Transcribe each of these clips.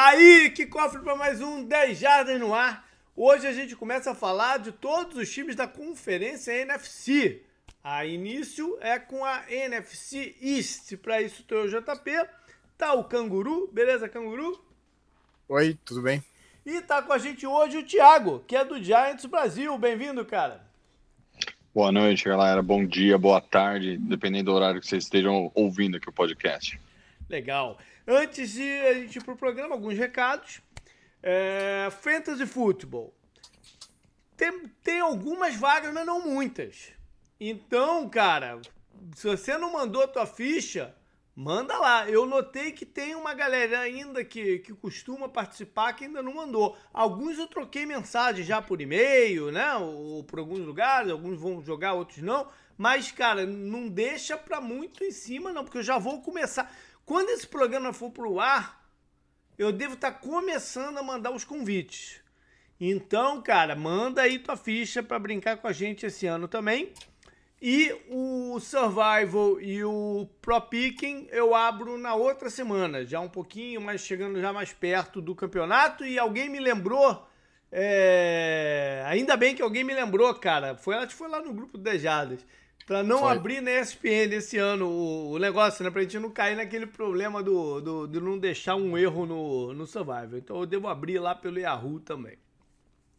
Tá aí, que cofre para mais um 10 Jardas no ar. Hoje a gente começa a falar de todos os times da conferência NFC. A início é com a NFC East. Para isso tem o JP, tá o Canguru, beleza, Canguru? Oi, tudo bem? E tá com a gente hoje o Thiago, que é do Giants Brasil. Bem-vindo, cara. Boa noite, galera. Bom dia, boa tarde, dependendo do horário que vocês estejam ouvindo aqui o podcast. Legal. Antes de a gente ir pro programa, alguns recados. É, Fantasy Football. Tem, tem algumas vagas, mas não muitas. Então, cara, se você não mandou a tua ficha, manda lá. Eu notei que tem uma galera ainda que, que costuma participar que ainda não mandou. Alguns eu troquei mensagem já por e-mail, né? Ou por alguns lugares, alguns vão jogar, outros não. Mas, cara, não deixa pra muito em cima, não, porque eu já vou começar. Quando esse programa for pro ar, eu devo estar tá começando a mandar os convites. Então, cara, manda aí tua ficha para brincar com a gente esse ano também. E o Survival e o Pro Picking eu abro na outra semana, já um pouquinho, mas chegando já mais perto do campeonato. E alguém me lembrou, é... ainda bem que alguém me lembrou, cara. Foi, acho que foi lá no grupo de Dejadas. Pra não Foi. abrir na ESPN esse ano o, o, negócio, né? Pra gente não cair naquele problema do, do, de não deixar um erro no, no Survival. Então eu devo abrir lá pelo Yahoo também.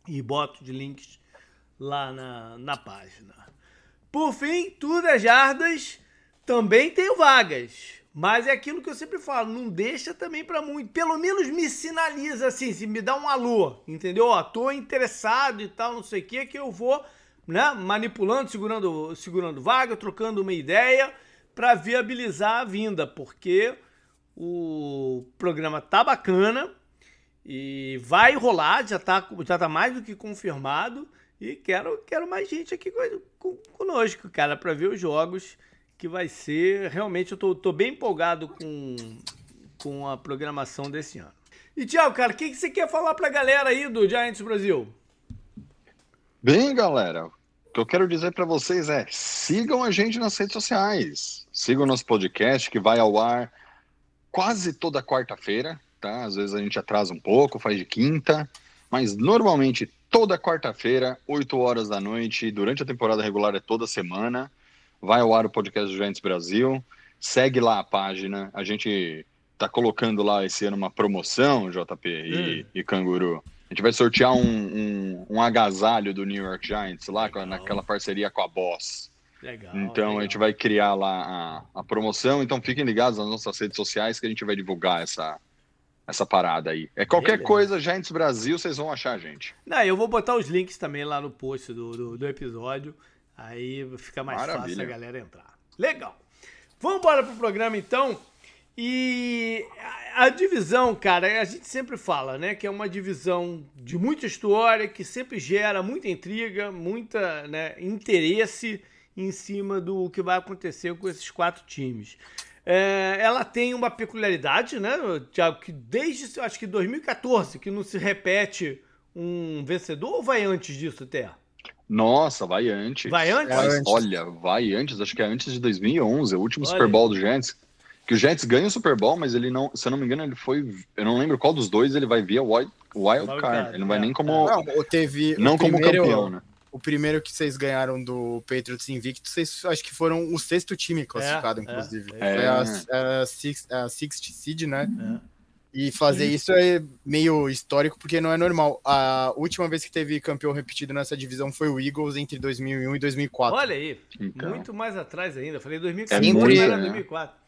E boto de links lá na, na página. Por fim, tudo é jardas. Também tenho vagas. Mas é aquilo que eu sempre falo, não deixa também para muito. Pelo menos me sinaliza assim, se me dá um alô, entendeu? Ó, tô interessado e tal, não sei o que, que eu vou né, manipulando, segurando, segurando vaga, trocando uma ideia para viabilizar a vinda, porque o programa tá bacana e vai rolar, já tá, já tá mais do que confirmado e quero, quero mais gente aqui conosco, cara, para ver os jogos que vai ser, realmente eu tô, tô bem empolgado com, com a programação desse ano. E tchau, cara, o que, que você quer falar pra galera aí do Giants Brasil? Bem, galera, o que eu quero dizer para vocês é: sigam a gente nas redes sociais, sigam nosso podcast que vai ao ar quase toda quarta-feira, tá? Às vezes a gente atrasa um pouco, faz de quinta, mas normalmente toda quarta-feira, 8 horas da noite, durante a temporada regular é toda semana, vai ao ar o podcast do Giants Brasil. Segue lá a página, a gente tá colocando lá esse ano uma promoção, JP e, hum. e Canguru a gente vai sortear um, um, um agasalho do New York Giants lá, legal. naquela parceria com a Boss. Legal, então legal. a gente vai criar lá a, a, promoção. Então fiquem ligados nas nossas redes sociais que a gente vai divulgar essa, essa parada aí. É qualquer Beleza. coisa, Giants Brasil, vocês vão achar a gente. Não, eu vou botar os links também lá no post do, do, do episódio. Aí fica mais Maravilha. fácil a galera entrar. Legal. Vamos embora pro programa então. E a, divisão, cara, a gente sempre fala, né, que é uma divisão de muita história, que sempre gera muita intriga, muita né, interesse em cima do que vai acontecer com esses quatro times. É, ela tem uma peculiaridade, né, Thiago, que desde acho que 2014 que não se repete um vencedor ou vai antes disso até? Nossa, vai antes. Vai antes? Vai antes. Olha, vai antes, acho que é antes de 2011, o último Olha. Super Bowl do Giants que o Jets ganha o Super Bowl, mas ele não, se eu não me engano, ele foi, eu não lembro qual dos dois ele vai via wild, wild card. Ele não vai é, nem como não, teve não como primeiro, campeão, né? O primeiro que vocês ganharam do Patriots invicto, vocês acho que foram o sexto time classificado, é, é inclusive. É, foi a, a, six, a Sixth Seed, né? É. E fazer isso é meio histórico, porque não é normal. A última vez que teve campeão repetido nessa divisão foi o Eagles entre 2001 e 2004. Olha aí, então. muito mais atrás ainda. Falei 2004, é muito, era 2004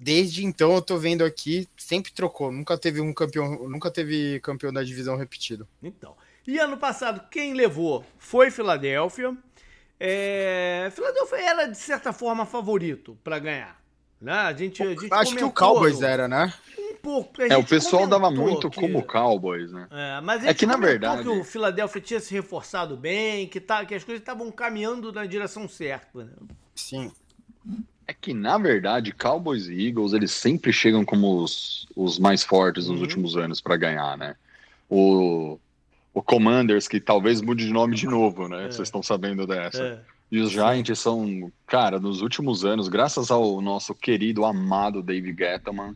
desde então eu tô vendo aqui, sempre trocou, nunca teve um campeão, nunca teve campeão da divisão repetido. Então. E ano passado quem levou foi Filadélfia. É, Filadélfia era de certa forma favorito para ganhar, né? A gente, a gente acho que o Cowboys era, né? Um pouco. É, o pessoal dava muito que... como Cowboys, né? É, mas é que na verdade que o Filadélfia tinha se reforçado bem, que tá, que as coisas estavam caminhando na direção certa. Né? Sim. É que, na verdade, Cowboys e Eagles, eles sempre chegam como os, os mais fortes nos uhum. últimos anos para ganhar, né? O, o Commanders, que talvez mude de nome de novo, né? É. Vocês estão sabendo dessa. É. E os Giants são, cara, nos últimos anos, graças ao nosso querido, amado Dave Gettleman,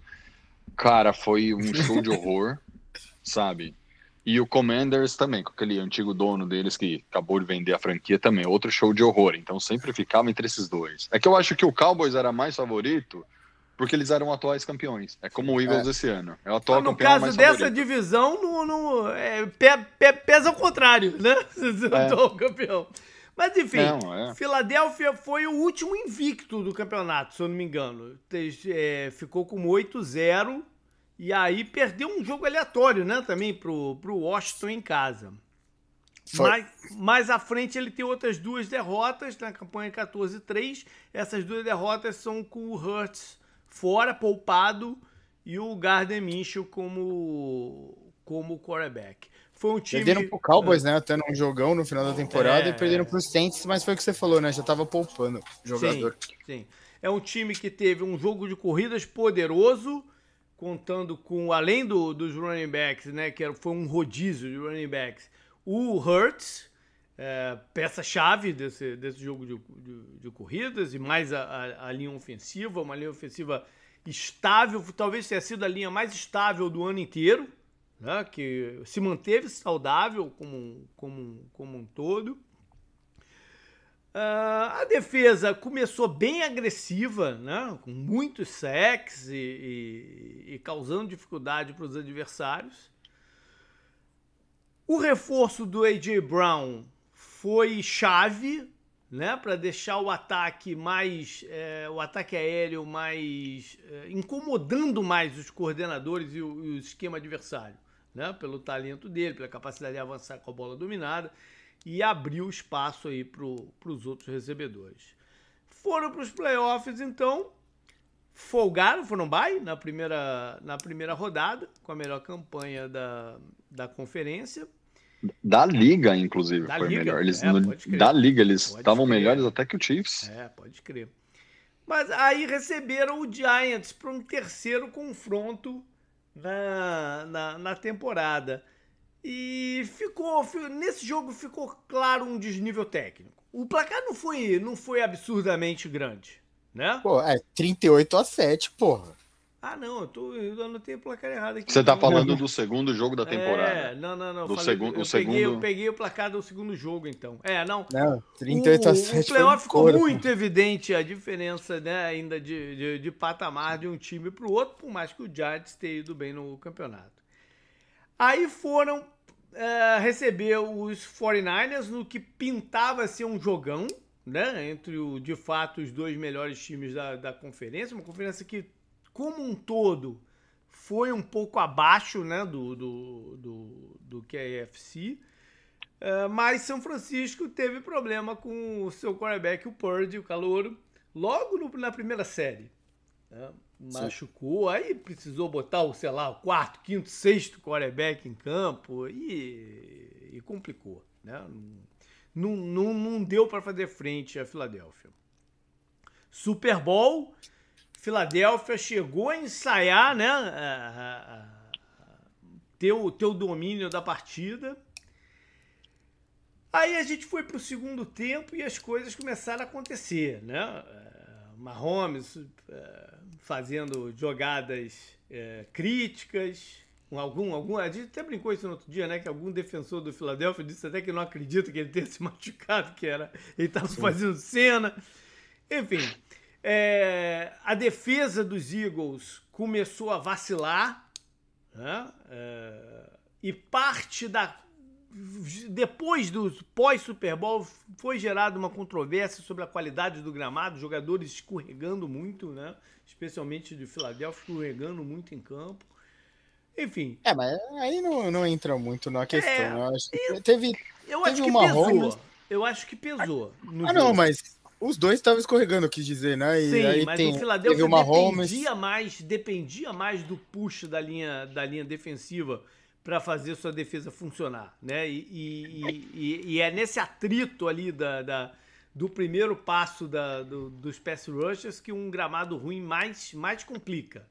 cara, foi um show de horror. sabe? E o Commanders também, com aquele antigo dono deles que acabou de vender a franquia também, outro show de horror. Então sempre ficava entre esses dois. É que eu acho que o Cowboys era mais favorito porque eles eram atuais campeões. É como o Eagles é. esse ano. É o atual no campeão caso dessa favorito. divisão, no, no é, pe, pe, pesa ao contrário, né? É. atual campeão. Mas enfim, não, é. Filadélfia foi o último invicto do campeonato, se eu não me engano. É, ficou com 8-0 e aí perdeu um jogo aleatório, né? Também pro, pro Washington em casa. Mais, mais à frente ele tem outras duas derrotas na campanha 14-3. Essas duas derrotas são com o Hurts fora, poupado, e o Gardner Minshew como, como quarterback. Foi um time. Perderam pro Cowboys, né? Até num jogão no final da temporada é, e perderam pro Saints, mas foi o que você falou, né? Já tava poupando o jogador. Sim, sim. É um time que teve um jogo de corridas poderoso, contando com, além do, dos running backs, né? Que foi um rodízio de running backs, o Hurts, é, peça-chave desse, desse jogo de, de, de, corridas, e mais a, a, a linha ofensiva, uma linha ofensiva estável, talvez tenha sido a linha mais estável do ano inteiro né, que se manteve saudável como, como, como um todo. Uh, a defesa começou bem agressiva, né, com muitos sacks e, e, e causando dificuldade para os adversários. O reforço do A.J. Brown foi chave né, para deixar o ataque mais é, o ataque aéreo mais é, incomodando mais os coordenadores e o, e o esquema adversário né? Pelo talento dele, pela capacidade de avançar com a bola dominada e abriu espaço aí para os outros recebedores. Foram para os playoffs, então, folgaram, foram bye na primeira, na primeira rodada, com a melhor campanha da, da conferência. Da liga, inclusive, da foi liga. melhor. Eles, é, no, da liga, eles estavam melhores até que o Chiefs. É, pode crer. Mas aí receberam o Giants para um terceiro confronto na, na, na temporada. E ficou, nesse jogo ficou claro um desnível técnico. O placar não foi, não foi absurdamente grande, né? Pô, é 38 a 7, porra. Ah, não, eu, tô, eu anotei o placar errado aqui. Você tá falando do segundo jogo da temporada. É, não, não, não. Do falei, segundo, eu, peguei, segundo... eu peguei o placar do segundo jogo, então. É, não. Não, 38 o, a 7. O playoff ficou muito evidente a diferença, né, ainda de, de, de patamar de um time pro outro, por mais que o Giants tenha ido bem no campeonato. Aí foram uh, receber os 49ers no que pintava ser um jogão, né, entre o, de fato os dois melhores times da, da conferência, uma conferência que como um todo, foi um pouco abaixo né, do, do, do, do que a EFC. Uh, mas São Francisco teve problema com o seu quarterback, o Purdy, o calouro, logo no, na primeira série. Né? Machucou, Sim. aí precisou botar o, sei lá, o quarto, quinto, sexto quarterback em campo e, e complicou. Né? Não, não, não deu para fazer frente a Filadélfia. Super Bowl, Filadélfia chegou a ensaiar, né? A, a, ter, o, ter o domínio da partida. Aí a gente foi para o segundo tempo e as coisas começaram a acontecer, né? Mahomes é, fazendo jogadas é, críticas, algum, algum, a gente até brincou isso no outro dia, né? Que algum defensor do Filadélfia disse até que não acredita que ele tenha se machucado, que era ele estava fazendo cena. Enfim, é, a defesa dos Eagles começou a vacilar, né? é, e parte da. Depois do pós-Super Bowl, foi gerada uma controvérsia sobre a qualidade do gramado, jogadores escorregando muito, né? especialmente de Filadélfia, escorregando muito em campo. Enfim. É, mas aí não, não entra muito na questão. É, eu acho que teve, eu teve acho que pesou. Eu acho que pesou. ah, não, mas os dois estavam escorregando, quis dizer, né? E Sim, aí mas tem, o Philadelphia dependia mais, dependia mais do push da linha, da linha defensiva para fazer sua defesa funcionar, né? E, e, e, e, é nesse atrito ali da, da do primeiro passo da, do, dos pass rushers que um gramado ruim mais, mais complica.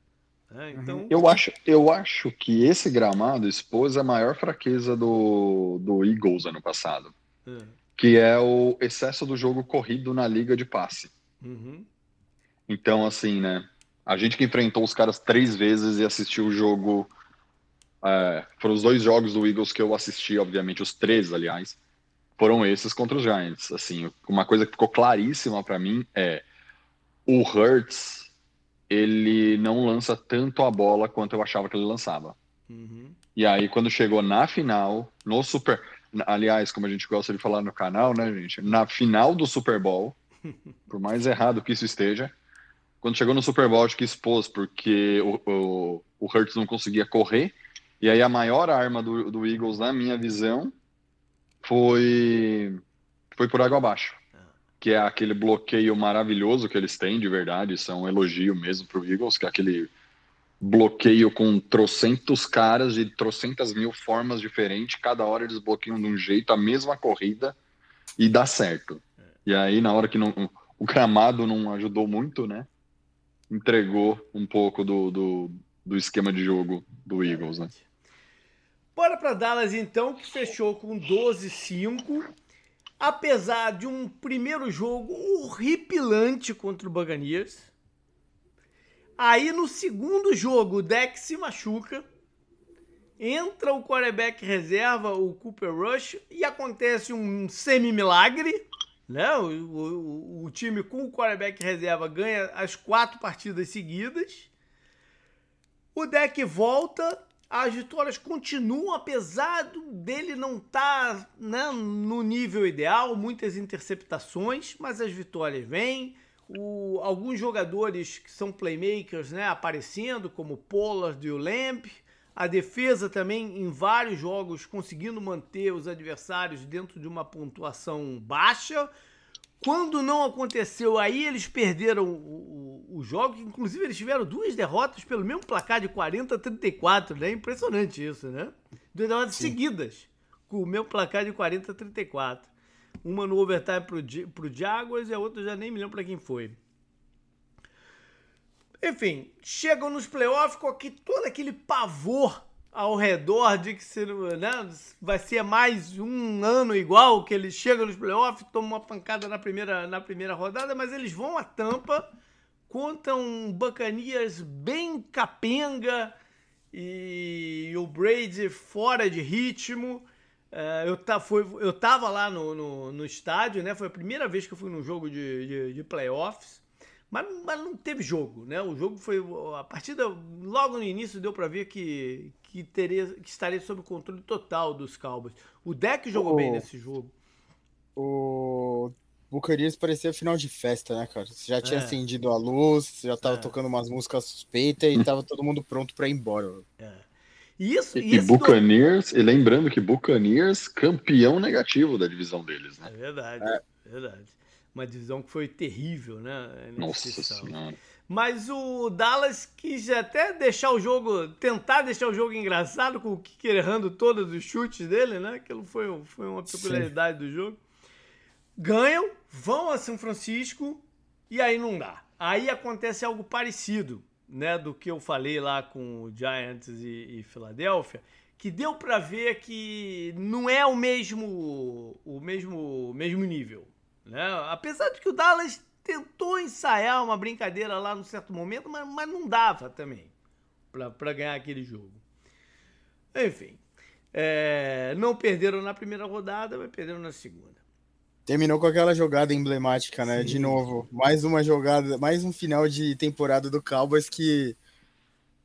Né? Uhum. Então... Eu, acho, eu acho que esse gramado expôs a maior fraqueza do, do Eagles ano passado. Uhum que é o excesso do jogo corrido na liga de passe. Uhum. Então, assim, né? A gente que enfrentou os caras três vezes e assistiu o jogo é, foram os dois jogos do Eagles que eu assisti, obviamente, os três, aliás, foram esses contra os Giants. Assim, uma coisa que ficou claríssima para mim é o Hurts, ele não lança tanto a bola quanto eu achava que ele lançava. Uhum. E aí, quando chegou na final, no Super. Aliás, como a gente gosta de falar no canal, né, gente? Na final do Super Bowl, por mais errado que isso esteja, quando chegou no Super Bowl, acho que expôs, porque o, o, o Hurts não conseguia correr. E aí, a maior arma do, do Eagles, na minha visão, foi, foi por água abaixo. Que é aquele bloqueio maravilhoso que eles têm, de verdade. Isso é um elogio mesmo para o Eagles, que é aquele bloqueio com trocentos caras de trocentas mil formas diferentes, cada hora eles bloqueiam de um jeito a mesma corrida e dá certo. E aí, na hora que não, o gramado não ajudou muito, né? Entregou um pouco do, do, do esquema de jogo do Eagles, né? Bora para Dallas então, que fechou com 12-5. Apesar de um primeiro jogo horripilante contra o Buccaneers, Aí no segundo jogo, o deck se machuca. Entra o quarterback reserva, o Cooper Rush, e acontece um semi-milagre. Né? O, o, o, time com o quarterback reserva ganha as quatro partidas seguidas. O deck volta, as vitórias continuam, apesar dele não estar tá, né, no nível ideal, muitas interceptações, mas as vitórias vêm o, alguns jogadores que são playmakers né, aparecendo, como Pollard e o. A defesa também em vários jogos conseguindo manter os adversários dentro de uma pontuação baixa. Quando não aconteceu aí, eles perderam o, o, o jogo, inclusive eles tiveram duas derrotas pelo mesmo placar de 40 a 34, né? Impressionante isso, né? Duas derrotas Sim. seguidas, com o mesmo placar de 40 a 34. Uma no overtime pro, pro Jaguars e a outra já nem me lembro pra quem foi. Enfim, chegam nos playoffs com aqui, todo aquele pavor ao redor de que se, né, vai ser mais um ano igual, que eles chegam nos playoffs, tomam uma pancada na primeira, na primeira rodada, mas eles vão a tampa, contam Buccaneers bem capenga e o Brady fora de ritmo. Uh, eu, tá, foi, eu tava lá no, no, no, estádio, né? Foi a primeira vez que eu fui num jogo de, de, de, playoffs. Mas, mas não teve jogo, né? O jogo foi. A partida, logo no início, deu para ver que, que, teria, que estaria sob o controle total dos Cowboys. O deck jogou o, bem nesse jogo. O Bucarias parecia final de festa, né, cara? Você já tinha é. acendido a luz, já tava é. tocando umas músicas suspeitas e tava todo mundo pronto para ir embora. É. Isso, e, e Buccaneers, do... e lembrando que Buccaneers, campeão negativo da divisão deles, né? É verdade, é. verdade. Uma divisão que foi terrível, né? Nossa senhora. Mas o Dallas quis até deixar o jogo, tentar deixar o jogo engraçado, com o Kicker errando todos os chutes dele, né? Aquilo foi, foi uma peculiaridade Sim. do jogo. Ganham, vão a São Francisco e aí não dá. Aí acontece algo parecido né, do que eu falei lá com o Giants e, e Filadélfia, que deu para ver que não é o mesmo o mesmo mesmo nível, né? Apesar de que o Dallas tentou ensaiar uma brincadeira lá no certo momento, mas, mas não dava também para ganhar aquele jogo. Enfim, é, não perderam na primeira rodada, mas perderam na segunda. Terminou com aquela jogada emblemática, né? Sim. De novo, mais uma jogada, mais um final de temporada do Cowboys que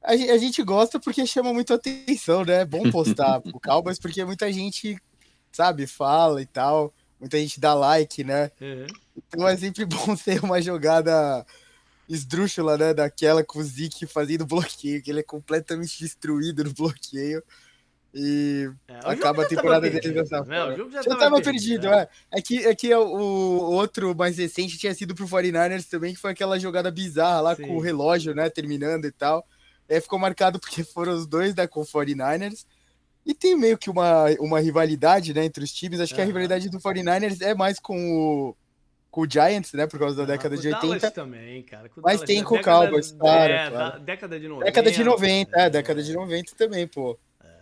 a, gente gosta porque chama muito atenção, né? É bom postar o Cowboys porque muita gente, sabe, fala e tal, muita gente dá like, né? Uhum. Então é sempre bom ter uma jogada esdrúxula, né? Daquela com o Zeke fazendo bloqueio, que ele é completamente destruído no bloqueio. E é, acaba a temporada dele dessa né? forma. O jogo já, já tava, perdido, perdido é. é. que, é que o outro mais recente tinha sido pro 49ers também, que foi aquela jogada bizarra lá Sim. com o relógio, né, terminando e tal. É, ficou marcado porque foram os dois da com 49ers. E tem meio que uma, uma rivalidade, né, entre os times. Acho que a rivalidade do 49ers é mais com o, com o Giants, né, por causa da ah, década de 80. Dallas também, cara. Com Mas tem com o Cowboys, claro, é, claro. Década de 90. Década de 90, é, década de 90 também, pô.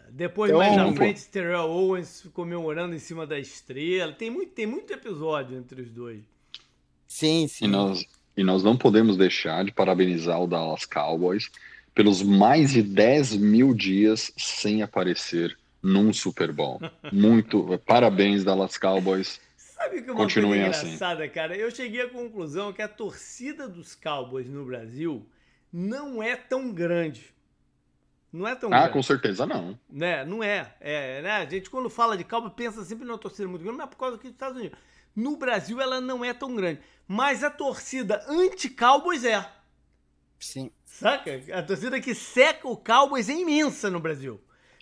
Depois, então, mais na frente, Terrell Owens comemorando em cima da estrela. Tem muito, tem muito episódio entre os dois. Sim, sim. E nós, e nós não podemos deixar de parabenizar o Dallas Cowboys pelos mais de 10 mil dias sem aparecer num Super Bowl. Muito. Parabéns, Dallas Cowboys. Sabe que é uma Continuem coisa assim. engraçada, assim. cara? Eu cheguei à conclusão que a torcida dos Cowboys no Brasil não é tão grande. Não é tão ah, grande. com certeza não. Né? Não é. é né? A gente, quando fala de Cowboys, pensa sempre numa torcida muito grande, mas é por causa aqui dos Estados Unidos. No Brasil, ela não é tão grande. Mas a torcida anti-Cowboys é. Sim. Saca? A torcida que seca o Cowboys é imensa no Brasil.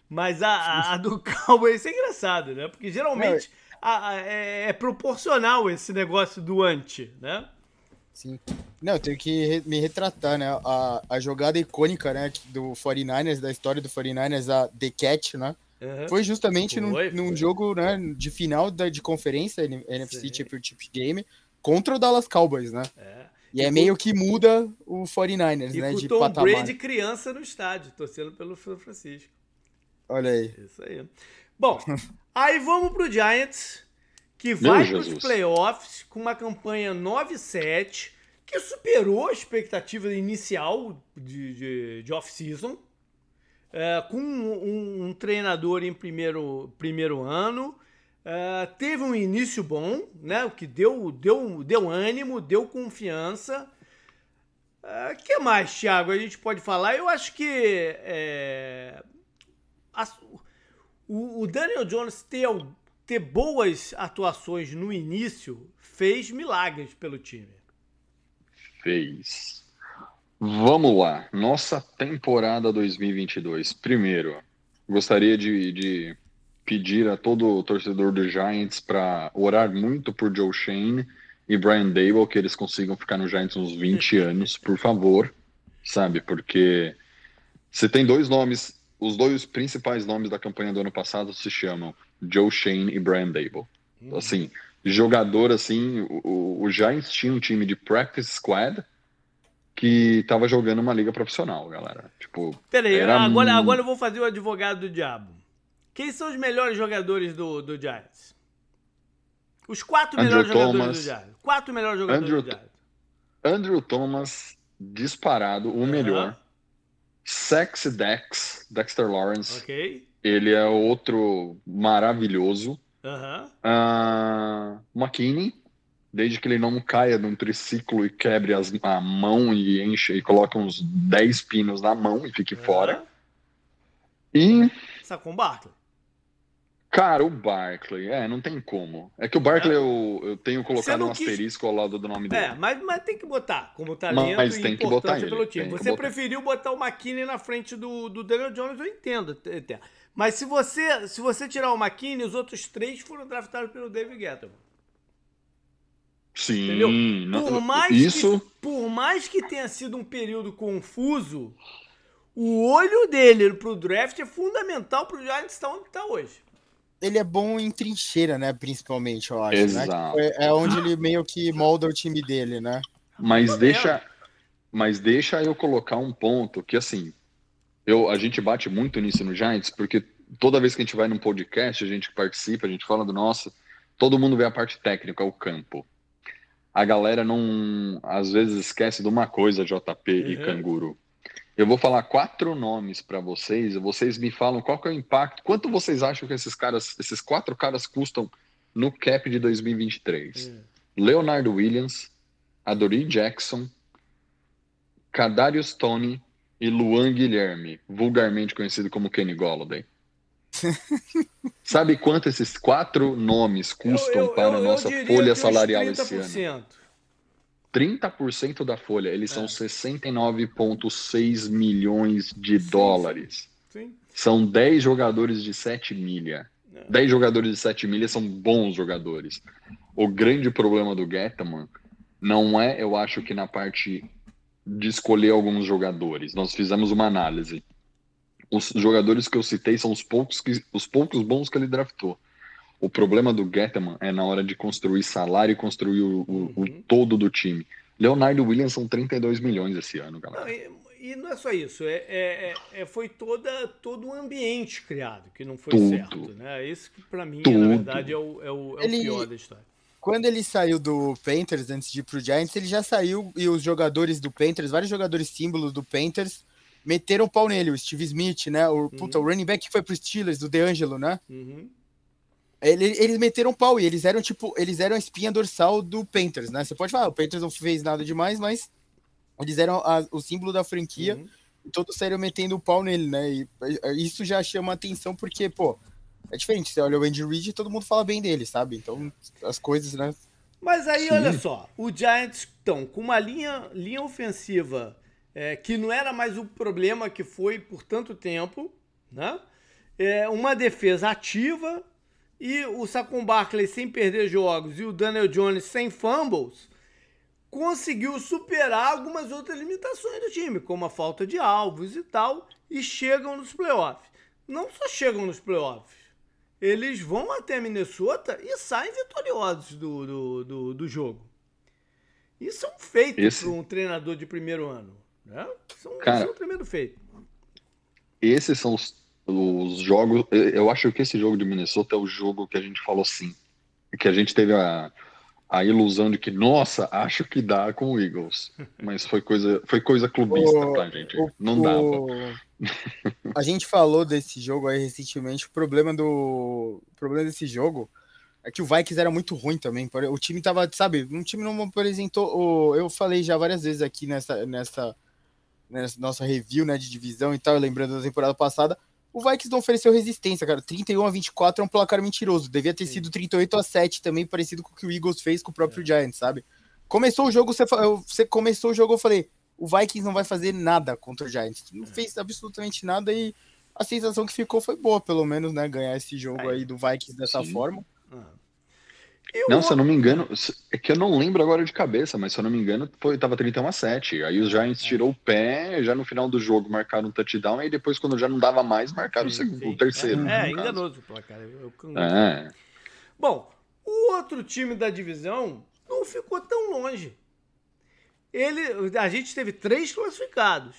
Mas a, a, a do Cowboys é engraçado, né? Porque geralmente a, a, é, é, proporcional esse negócio do anti, né? Sim. Não, eu tenho que me retratar, né? A, a jogada icônica, né, do 49ers, da história do 49ers, a The Catch, né? Uhum. Foi justamente foi, num, foi. num, jogo né, de final da, de conferência, NFC Sim. Championship Game, contra o Dallas Cowboys, né? É. E, é meio que muda o 49ers, e né? de Tom patamar. Brady criança no estádio, torcendo pelo São Francisco. Olha aí. Isso aí. Bom, aí vamos pro Giants, que vai para os playoffs com uma campanha 9-7, que superou a expectativa inicial de, de, de off-season, é, com um, um, treinador em primeiro, primeiro ano. É, teve um início bom, né? O que deu, deu, deu ânimo, deu confiança. O é, que mais, Thiago, a gente pode falar? Eu acho que é, a, o, o, Daniel Jones ter, ter boas atuações no início fez milagres pelo time. Fez. Vamos lá. Nossa temporada 2022. Primeiro, gostaria de, de pedir a todo torcedor do Giants para orar muito por Joe Shane e Brian Dable, que eles consigam ficar no Giants uns 20 anos, por favor. Sabe? Porque você tem dois nomes os dois principais nomes da campanha do ano passado se chamam Joe Shane e Brian Dable. Uhum. Assim, jogador assim, o, o Giants tinha um time de practice squad que tava jogando uma liga profissional, galera. Tipo, Peraí, agora, agora eu vou fazer o advogado do diabo. Quem são os melhores jogadores do, do Giants? Os quatro Andrew melhores Thomas, jogadores do Giants. Quatro melhores jogadores Andrew, do Giants. Andrew Thomas, disparado, o uhum. melhor. Sex Dex, Dexter Lawrence. Ok. Ele é outro maravilhoso. Aham. Uh, McKinney, desde que ele não caia num triciclo e quebre as, a mão e enche e coloque uns 10 pinos na mão e fique fora. E. Sacou Barkley. Cara, o Barkley, é, não tem como. É que o Barkley é. eu, eu tenho colocado um quis... asterisco ao lado do nome dele. É, mas, mas tem que botar como talento mas, tem que botar ele, pelo time. Você preferiu botar o McKinney na frente do, do Daniel Jones, eu entendo. Mas se você, se você tirar o McKinney, os outros três foram draftados pelo David Gettleman. Sim. Entendeu? Por mais, isso... que, por mais que tenha sido um período confuso, o olho dele pro draft é fundamental pro Giants estar onde está hoje ele é bom em trincheira, né? Principalmente, eu acho. Né? Exato. Né? É, é, onde ele meio que molda o time dele, né? Mas deixa, mas deixa eu colocar um ponto que assim, eu, a gente bate muito nisso no Giants, porque toda vez que a gente vai num podcast, a gente participa, a gente fala do nosso, todo mundo vê a parte técnica, o campo. A galera não, às vezes esquece de uma coisa, JP uhum. e Canguru. Eu vou falar quatro nomes para vocês, vocês me falam qual que é o impacto, quanto vocês acham que esses caras, esses quatro caras custam no cap de 2023. Hum. Leonardo Williams, Adori Jackson, Kadarius Tony e Luan Guilherme, vulgarmente conhecido como Kenny Golladay. Sabe quanto esses quatro nomes custam eu, eu, para a nossa folha salarial esse ano? 30% da folha, eles é. são 69,6 milhões de sim, dólares. Sim. São 10 jogadores de 7 milha. É. 10 jogadores de 7 milha são bons jogadores. O grande problema do Getman não é, eu acho que na parte de escolher alguns jogadores. Nós fizemos uma análise. Os jogadores que eu citei são os poucos, que, os poucos bons que ele draftou. O problema do Getman é na hora de construir salário e construir o, o, uhum. o todo do time. Leonardo Williams são 32 milhões esse ano, galera. Não, e, e, não é só isso, é, é, é, é foi toda, todo um ambiente criado que não foi Tudo. certo. Né? Isso que para mim, Tudo. na verdade, é o, é o, é ele, o pior da história. Quando ele saiu do Panthers antes de ir pro Giants, ele já saiu e os jogadores do Panthers, vários jogadores símbolos do Panthers, meteram o pau nele, o Steve Smith, né? O, uhum. puta, o running back que foi pro Steelers, do DeAngelo, né? Uhum. Eles, eles meteram pau e eles eram tipo, eles eram a espinha dorsal do Panthers, né? Você pode falar, o Panthers não fez nada demais, mas eles eram a, o símbolo da franquia uhum. e todos saíram metendo o pau nele, né? E isso já chama atenção porque, pô, é diferente. Você olha o Andy Reid e todo mundo fala bem dele, sabe? Então, as coisas, né? Mas aí, Sim. olha só, o Giants estão com uma linha, linha ofensiva é, que não era mais o problema que foi por tanto tempo, né? É, uma defesa ativa e o Saquon Barkley sem perder jogos e o Daniel Jones sem fumbles conseguiu superar algumas outras limitações do time, como a falta de alvos e tal, e chegam nos playoffs. Não só chegam nos playoffs, eles vão até Minnesota e saem vitoriosos do, do, do, do jogo. Isso é um feito para um treinador de primeiro ano. Né? Isso, é um, Cara, isso é um tremendo feito. Esses são os, os jogos. Eu acho que esse jogo de Minnesota é o jogo que a gente falou sim. Que a gente teve a, a ilusão de que, nossa, acho que dá com o Eagles. Mas foi coisa, foi coisa clubista o, pra gente. O, Não dava. A gente falou desse jogo aí recentemente. O problema do. O problema desse jogo é que o Vikings era muito ruim também. O time tava, sabe, um time não apresentou. Eu falei já várias vezes aqui nessa, nessa, nessa nossa review né, de divisão e tal, lembrando da temporada passada. O Vikings não ofereceu resistência, cara. 31 a 24 é um placar mentiroso. Devia ter Sim. sido 38 a 7 também, parecido com o que o Eagles fez com o próprio é. Giants, sabe? Começou o jogo, você, você começou o jogo, eu falei, o Vikings não vai fazer nada contra o Giants. Não é. fez absolutamente nada e a sensação que ficou foi boa, pelo menos, né? Ganhar esse jogo aí do Vikings dessa Sim. forma. Eu... Não, se eu não me engano, é que eu não lembro agora de cabeça, mas se eu não me engano, foi, tava 31 a 7. Aí os Giants é. tirou o pé, já no final do jogo marcaram um touchdown, e depois, quando já não dava mais, marcaram sim, o, segundo, sim. o terceiro. É, é enganoso o placar. É. Bom, o outro time da divisão não ficou tão longe. Ele, a gente teve três classificados.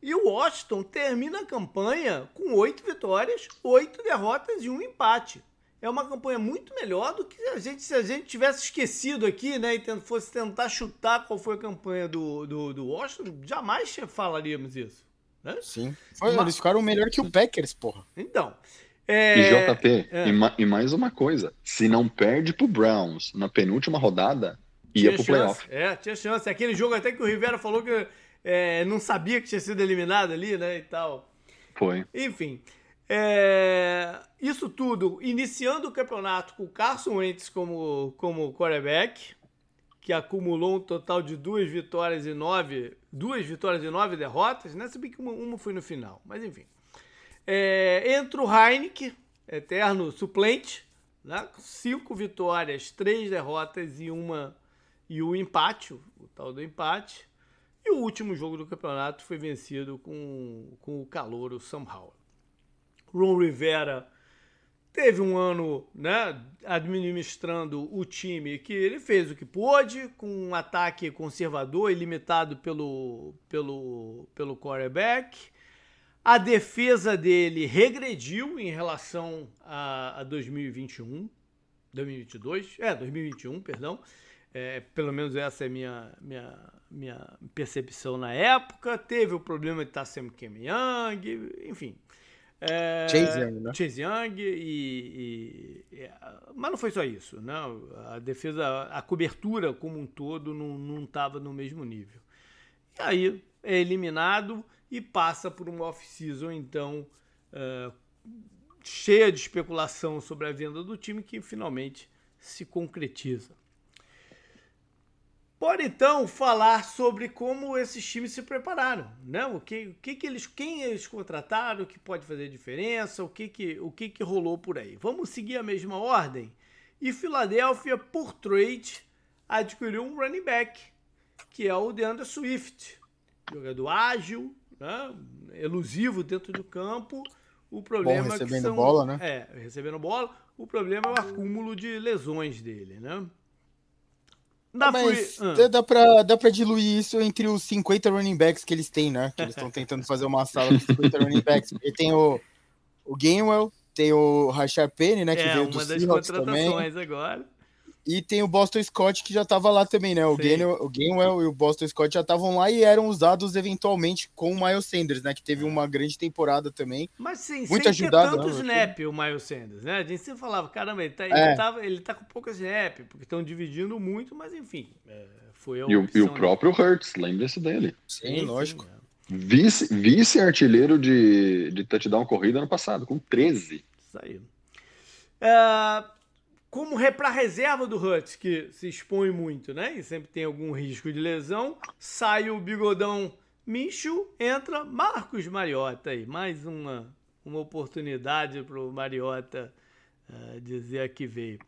E o Washington termina a campanha com oito vitórias, oito derrotas e um empate é uma campanha muito melhor do que a gente, se a gente tivesse esquecido aqui, né, e fosse tentar chutar qual foi a campanha do, do, do Washington, jamais falaríamos isso. Né? Sim. Mas, eles ficaram melhor que o Packers, porra. Então. É... E JP, é. e, ma e, mais uma coisa: se não perde pro Browns na penúltima rodada, ia tinha pro playoff. É, tinha chance. Aquele jogo até que o Rivera falou que é, não sabia que tinha sido eliminado ali, né? E tal. Foi. Enfim. É, isso tudo iniciando o campeonato com o Carson Wentz como, como quarterback, que acumulou um total de duas vitórias e nove, duas vitórias e nove derrotas, né? Se bem que uma, uma foi no final, mas enfim. É, entra o Heineken, eterno suplente, né? cinco vitórias, três derrotas e uma e o empate, o, tal do empate. E o último jogo do campeonato foi vencido com, com o calor, o Sam Howell. Ron Rivera teve um ano né, administrando o time que ele fez o que pôde, com um ataque conservador e limitado pelo, pelo, pelo quarterback. A defesa dele regrediu em relação a, a 2021, 2022, é, 2021, perdão. É, pelo menos essa é minha, minha, minha percepção na época. Teve o problema de estar sem Kim Young, enfim. É, Chase Young, né? Chase Young e, e, Mas não foi só isso, não. Né? A defesa, a cobertura como um todo não estava no mesmo nível. E aí é eliminado e passa por uma off-season, então, é, cheia de especulação sobre a venda do time que finalmente se concretiza. Pode então falar sobre como esses times se prepararam, né? O que, o que, que eles, quem eles contrataram, o que pode fazer diferença, o que que, o que que rolou por aí. Vamos seguir a mesma ordem. E Filadélfia, por trade, adquiriu um running back, que é o DeAndre Swift, jogador ágil, né? elusivo dentro do campo. O problema Bom, recebendo é que são, bola, né? É, recebendo bola. O problema é o acúmulo de lesões dele, né? Dá, Mas ah. dá, pra, dá pra diluir isso entre os 50 running backs que eles têm, né? Que eles estão tentando fazer uma sala com 50 running backs. Porque tem o, o Gainwell, tem o Rashard Penny, né? Que é, veio uma das contratações também. agora. E tem o Boston Scott que já estava lá também, né? O Gainwell, o Gainwell e o Boston Scott já estavam lá e eram usados eventualmente com o Miles Sanders, né? Que teve uma grande temporada também. Mas sim, muito sem ajudado, tanto não, snap o Miles Sanders, né? A gente sempre falava, caramba, ele tá, ele é. tá, ele tá com pouca snap, porque estão dividindo muito, mas enfim, é, foi a e, o, e o próprio Hurts, lembre-se dele. Sim, sim lógico. É. Vice, vice artilheiro de, de touchdown corrida ano passado, com 13. Isso aí. Uh, como para reserva do Hutch, que se expõe muito, né? E sempre tem algum risco de lesão, sai o bigodão Micho, entra Marcos Mariota aí. Mais uma, uma oportunidade para o Mariota uh, dizer que veio.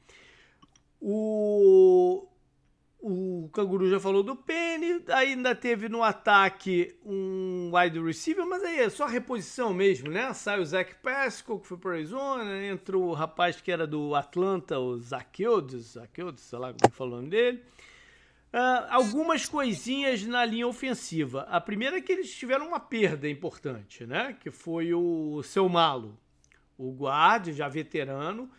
O o Canguru já falou do Penny, ainda teve no ataque um wide receiver, mas aí é só reposição mesmo, né? Sai o Zach Pascal, que foi para Arizona, entra o rapaz que era do Atlanta, o Zaqueudes, Zaqueudes, sei lá como falou o nome dele. Uh, algumas coisinhas na linha ofensiva. A primeira é que eles tiveram uma perda importante, né? Que foi o seu malo, o guarda, já veterano,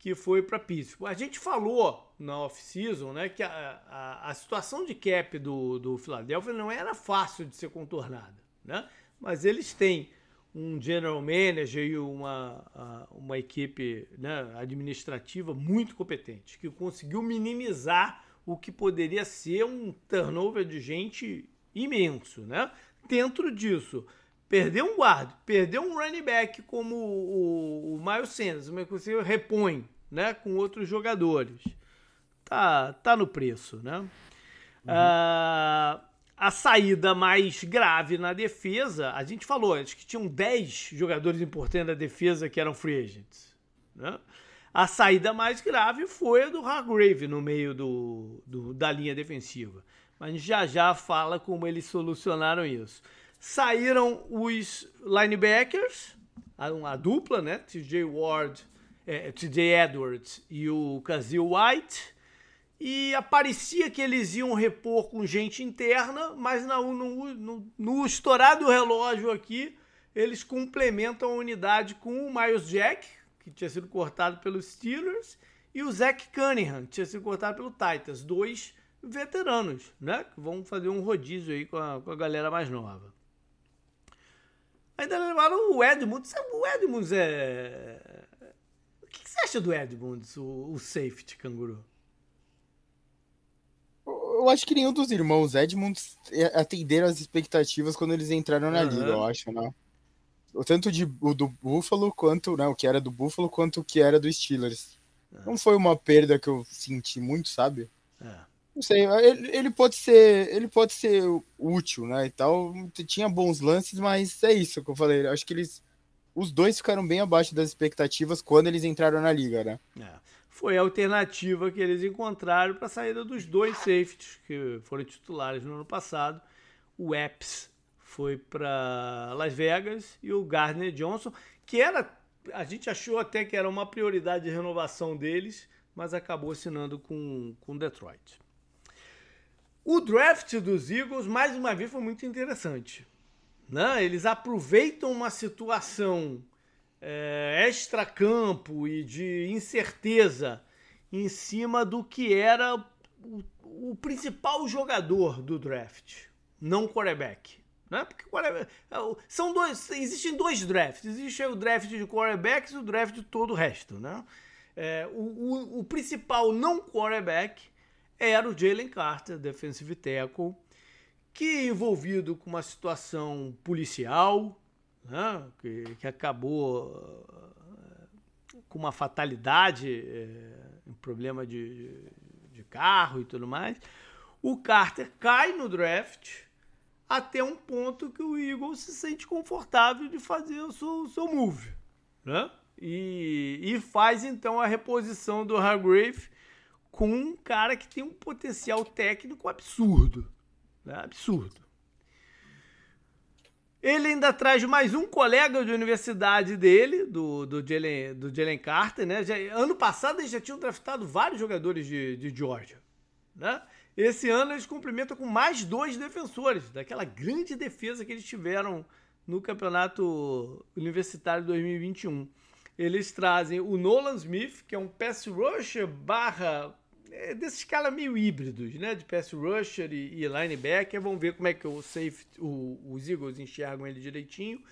que foi para Pittsburgh. A gente falou na off-season né, que a, a, a, situação de cap do, do Philadelphia não era fácil de ser contornada, né? mas eles têm um general manager e uma, uma equipe né, administrativa muito competente, que conseguiu minimizar o que poderia ser um turnover de gente imenso. Né? Dentro disso, Perdeu um guarda, perdeu um running back como o, o, o Miles Sanders, mas você repõe né, com outros jogadores. Tá, tá no preço, né? Uhum. Uh, a saída mais grave na defesa, a gente falou, acho que tinham 10 jogadores importantes na defesa que eram free agents. Né? A saída mais grave foi a do Hargrave no meio do, do, da linha defensiva. Mas já já fala como eles solucionaram isso. Saíram os linebackers, a, a dupla, né? TJ Ward, é, TJ Edwards e o Kazil White. E aparecia que eles iam repor com gente interna, mas no, no, no, no estourar do relógio aqui, eles complementam a unidade com o Miles Jack, que tinha sido cortado pelos Steelers, e o Zach Cunningham, que tinha sido cortado pelo Titans. Dois veteranos, né? Que vão fazer um rodízio aí com a, com a galera mais nova. Ainda levaram o Edmunds. O Edmunds é. O que você acha do Edmunds, o, o safety canguru? Eu acho que nenhum dos irmãos Edmunds atenderam as expectativas quando eles entraram na uhum. liga, eu acho, né? Tanto de, o do Buffalo quanto, né, o que era do Buffalo, quanto o que era do Steelers. Uhum. Não foi uma perda que eu senti muito, sabe? É. Não sei, ele, ele, pode ser, ele pode ser útil, né, e tal. Tinha bons lances, mas é isso que eu falei. Acho que eles, os dois ficaram bem abaixo das expectativas quando eles entraram na liga, né? É. Foi a alternativa que eles encontraram para a saída dos dois safeties que foram titulares no ano passado. O Epps foi para Las Vegas e o Gardner Johnson, que era, a gente achou até que era uma prioridade de renovação deles, mas acabou assinando com, com Detroit. O draft dos Eagles, mais uma vez, foi muito interessante. Né? Eles aproveitam uma situação é, extra-campo e de incerteza em cima do que era o, o principal jogador do draft, não quarterback. Né? Porque quarterback, é são dois, existem dois drafts. Existe o draft de quarterbacks e o draft de todo o resto. Né? É, o, o, o principal não quarterback era o Jalen Carter, defensive tackle, que envolvido com uma situação policial, né, que, que, acabou com uma fatalidade, um problema de, de carro e tudo mais. O Carter cai no draft até um ponto que o Eagles se sente confortável de fazer o seu, seu move. Né? E, e faz então a reposição do Hargrave com um cara que tem um potencial técnico absurdo. Né? Absurdo. Ele ainda traz mais um colega de universidade dele, do, do, Jalen, do Jalen Carter. Né? Já, ano passado eles já tinham draftado vários jogadores de, de Georgia. Né? Esse ano eles complementam com mais dois defensores, daquela grande defesa que eles tiveram no campeonato universitário 2021. Eles trazem o Nolan Smith, que é um pass rusher barra é desses caras meio híbridos, né? De pass rusher e, e linebacker. Vamos ver como é que o safe, o, os Eagles enxergam ele direitinho.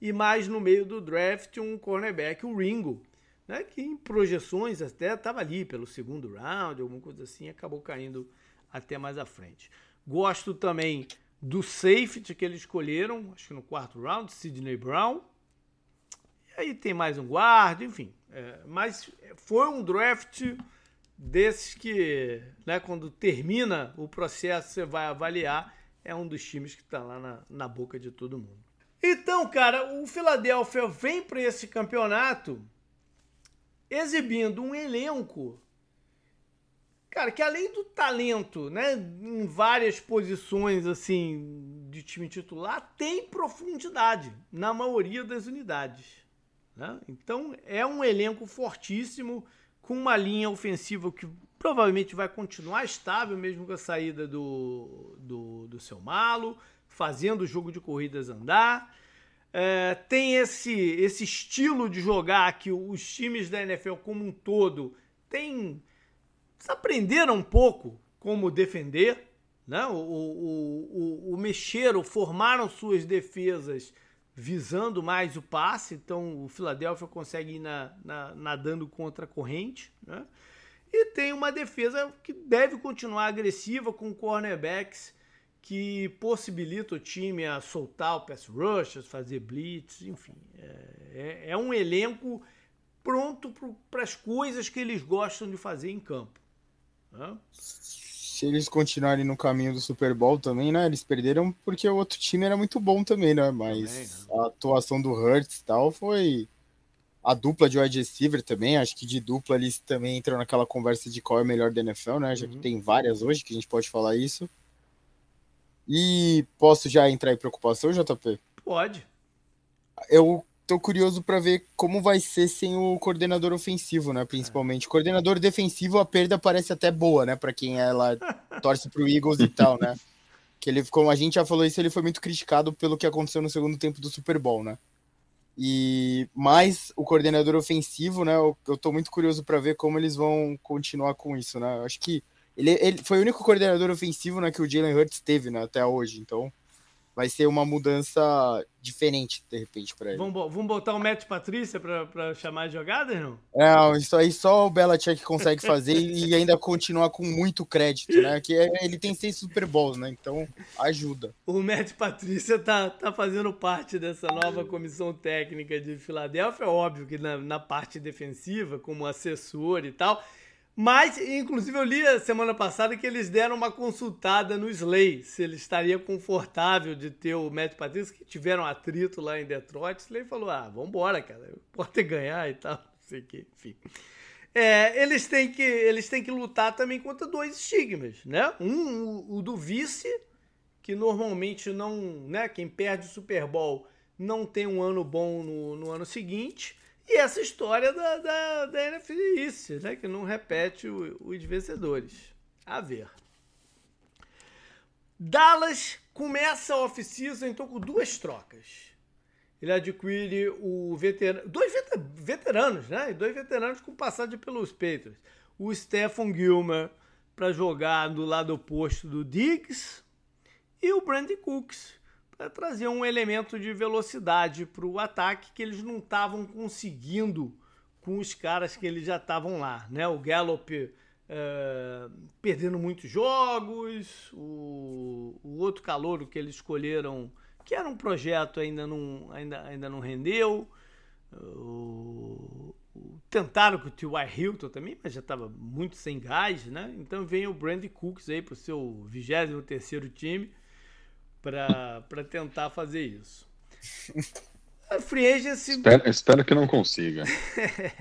E mais no meio do draft, um cornerback, o Ringo, né? Que em projeções até estava ali pelo segundo round, alguma coisa assim, acabou caindo até mais à frente. Gosto também do safety que eles escolheram, acho que no quarto round, Sidney Brown. E aí tem mais um guarda, enfim. É, mas foi um draft desses que, né, quando termina o processo, você vai avaliar, é um dos times que está lá na, na boca de todo mundo. Então, cara, o Philadelphia vem para esse campeonato exibindo um elenco, cara, que além do talento, né, em várias posições assim de time titular, tem profundidade na maioria das unidades. Né? Então é um elenco fortíssimo com uma linha ofensiva que provavelmente vai continuar estável mesmo com a saída do, do, do seu malo, fazendo o jogo de corridas andar. É, tem esse, esse estilo de jogar que os times da NFL como um todo têm aprenderam um pouco como defender, né? o, o, o, o formaram suas defesas visando mais o passe, então o Philadelphia consegue ir na, na, nadando contra a corrente, né? E tem uma defesa que deve continuar agressiva com cornerbacks que possibilita o time a soltar o pass rush, fazer blitz, enfim. É, é, é um elenco pronto para as coisas que eles gostam de fazer em campo. Né? Se eles continuarem no caminho do Super Bowl também, né? Eles perderam porque o outro time era muito bom também, né? Mas também, né? a atuação do Hurts e tal foi a dupla de wide receiver também. Acho que de dupla eles também entram naquela conversa de qual é o melhor da NFL, né? Já uhum. que tem várias hoje que a gente pode falar isso. E posso já entrar em preocupação, JP? Pode. Eu tô curioso para ver como vai ser sem o coordenador ofensivo, né? Principalmente. É. Coordenador defensivo, a perda parece até boa, né? Para quem ela torce pro Eagles e tal, né? Que ele, como a gente já falou isso, ele foi muito criticado pelo que aconteceu no segundo tempo do Super Bowl, né? E mais o coordenador ofensivo, né? Eu, eu tô muito curioso para ver como eles vão continuar com isso, né? Acho que ele, ele foi o único coordenador ofensivo né, que o Jalen Hurts teve né, até hoje, então vai ser uma mudança diferente, de repente, para ele. Vamos, vamos botar o Matt Patrícia para chamar de jogada, não? Não, isso aí só o Belichick consegue fazer e ainda continuar com muito crédito, né? Que é, ele tem seis Super Bowls, né? Então ajuda. O Matt Patrícia tá, tá fazendo parte dessa nova comissão técnica de Filadélfia, óbvio que na, na parte defensiva, como assessor e tal. Mas, inclusive, eu li a semana passada que eles deram uma consultada no Slay, se ele estaria confortável de ter o Matt Patrícia, que tiveram atrito lá em Detroit. Slay falou: ah, vambora, cara, pode ganhar e tal, não sei o que, enfim. É, eles, têm que, eles têm que lutar também contra dois estigmas, né? Um, o, o do vice, que normalmente não, né? Quem perde o Super Bowl não tem um ano bom no, no ano seguinte. E essa história da, da, da NFC né? Que não repete o, os vencedores. A ver. Dallas começa a off-season então com duas trocas. Ele adquire o veterano, dois veteranos, né? Dois veteranos com passagem pelos Patriots. O Stephen Gilmer para jogar do lado oposto do Diggs e o Brandon Cooks para trazer um elemento de velocidade para o ataque que eles não estavam conseguindo com os caras que eles já estavam lá, né? O Gallup é, perdendo muitos jogos, o, o outro calouro que eles escolheram, que era um projeto ainda não, ainda, ainda não rendeu. O, o, tentaram com o T.Y. Hilton também, mas já estava muito sem gás, né? Então vem o Brandy Cooks aí para o seu 23 terceiro time para tentar fazer isso. A free agency. Espero, espero que não consiga.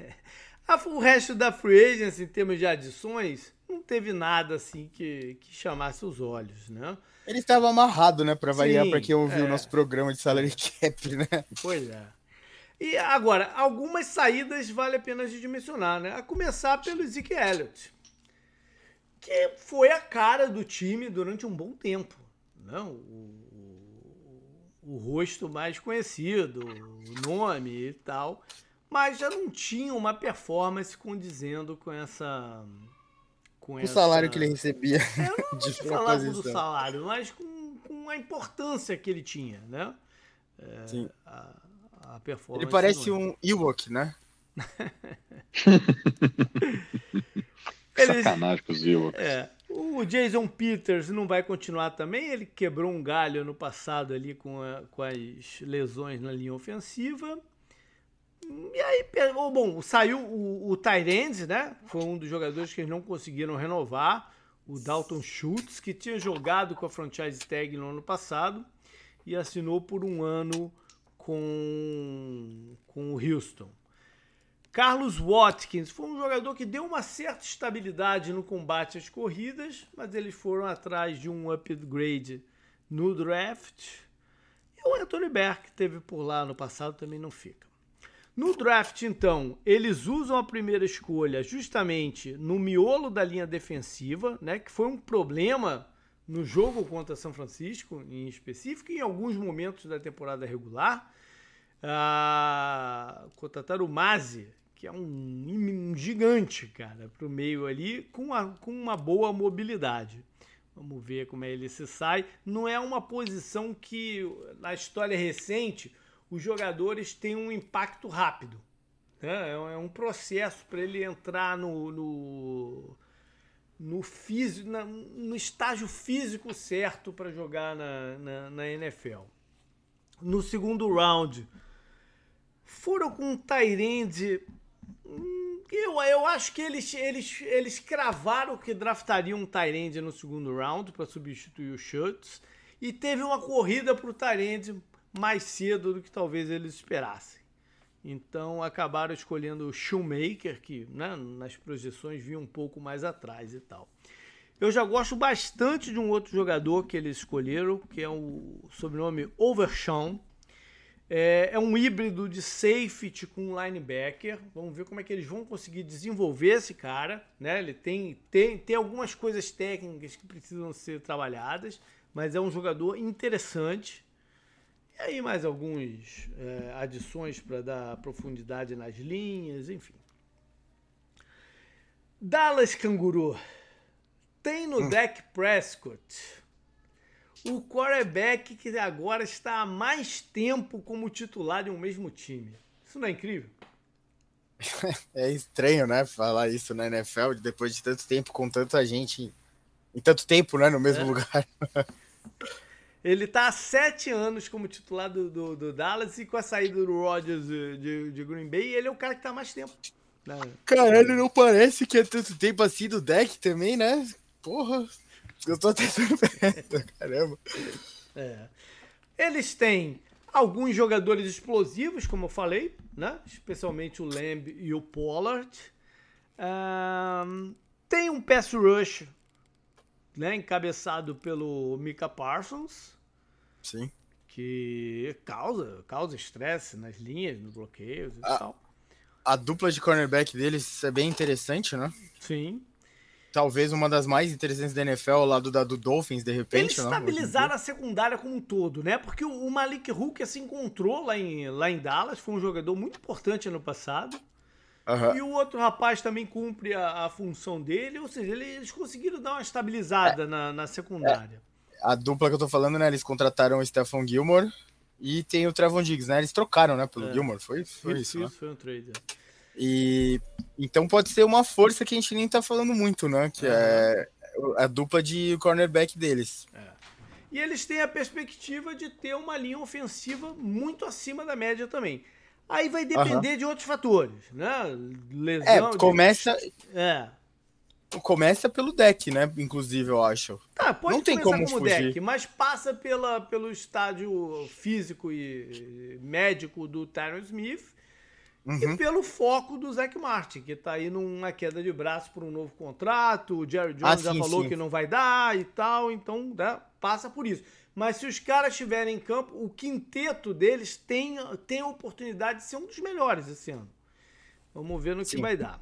o resto da free agency, em termos de adições, não teve nada assim que, que chamasse os olhos, né? Ele estava amarrado, né? Para variar, para quem ouviu é. o nosso programa de salary cap, né? Pois é. E agora, algumas saídas vale a pena a gente mencionar, né? A começar pelo Zeke Elliott, que foi a cara do time durante um bom tempo não, o, o, o rosto mais conhecido, o nome e tal, mas já não tinha uma performance condizendo com essa com o essa... salário que ele recebia. Eu não de falar do salário, mas com, com, a importância que ele tinha, né? É, Sim. A, a performance. Ele parece é. um Ewok, né? Sacanagem com os Ewoks. É. O Jason Peters não vai continuar também. Ele quebrou um galho no passado ali com, a, com as lesões na linha ofensiva. E aí, bom, saiu o, o Tyrande, né? Foi um dos jogadores que eles não conseguiram renovar. O Dalton Schultz, que tinha jogado com a franchise tag no ano passado e assinou por um ano com, com o Houston. Carlos Watkins foi um jogador que deu uma certa estabilidade no combate às corridas, mas eles foram atrás de um upgrade no draft. E o Anthony Berg, que teve por lá no passado, também não fica. No draft, então, eles usam a primeira escolha justamente no miolo da linha defensiva, né, que foi um problema no jogo contra São Francisco, em específico, em alguns momentos da temporada regular. Ah, contrataram o Mazi, que é um, um gigante, cara, para o meio ali, com, a, com uma boa mobilidade. Vamos ver como é ele se sai. Não é uma posição que, na história recente, os jogadores têm um impacto rápido. Né? É um processo para ele entrar no, no, no, físico, na, no estágio físico certo para jogar na, na, na NFL. No segundo round, foram com um Tyrande eu, eu acho que eles, eles, eles cravaram que draftariam um Tyrande no segundo round para substituir o Schultz. E teve uma corrida para o Tyrande mais cedo do que talvez eles esperassem. Então acabaram escolhendo o Shoemaker, que né, nas projeções vinha um pouco mais atrás e tal. Eu já gosto bastante de um outro jogador que eles escolheram, que é o sobrenome Overshawn. É, é, um híbrido de safety com linebacker. Vamos ver como é que eles vão conseguir desenvolver esse cara. Né? Ele tem, tem, tem algumas coisas técnicas que precisam ser trabalhadas, mas é um jogador interessante. E aí mais algumas é, adições para dar profundidade nas linhas, enfim. Dallas Canguru tem no hum. deck Prescott o quarterback que agora está há mais tempo como titular de um mesmo time. Isso não é incrível? É estranho, né? Falar isso na NFL depois de tanto tempo com tanta gente em tanto tempo, né? No mesmo é. lugar. Ele tá há sete anos como titular do, do, do, Dallas e com a saída do Rodgers de, de, Green Bay, ele é o cara que tá há mais tempo. Caralho, não parece que é tanto tempo assim do deck também, né? Porra. Eu tô até surpreso, caramba. É. Eles têm alguns jogadores explosivos, como eu falei, né? Especialmente o Lamb e o Pollard. Um, tem um pass rush, né? Encabeçado pelo Mika Parsons. Sim. Que causa causa estresse nas linhas, nos bloqueios e a, tal. A dupla de cornerback deles é bem interessante, né? Sim talvez uma das mais interessantes da NFL ao lado da do Dolphins, de repente. Eles estabilizaram a secundária como um todo, né? Porque o Malik Hook se encontrou lá em, lá em Dallas, foi um jogador muito importante ano passado. Uhum. E o outro rapaz também cumpre a, a, função dele, ou seja, eles conseguiram dar uma estabilizada é, na, na, secundária. É, a dupla que eu tô falando, né? Eles contrataram o Stephon Gilmore e tem o Trevon Diggs, né? Eles trocaram, né, pelo é. Gilmore, foi, foi isso, isso, né? foi um trade. É. E então pode ser uma força que a gente nem tá falando muito, né? Que é a dupla de cornerback deles. É. E eles têm a perspectiva de ter uma linha ofensiva muito acima da média também. Aí vai depender uhum. de outros fatores, né? Lesão. É, começa. De... É. Começa pelo deck, né? Inclusive, eu acho. Tá, pode Não tem como, como fugir. deck, mas passa pela, pelo estádio físico e médico do Tyron Smith Uhum. E pelo foco do Zac Martin, que tá aí numa queda de braço por um novo contrato. O Jerry Jones ah, já falou sim. que não vai dar e tal, então né, passa por isso. Mas se os caras estiverem em campo, o quinteto deles tem, tem a oportunidade de ser um dos melhores esse ano. Vamos ver no sim. que vai dar.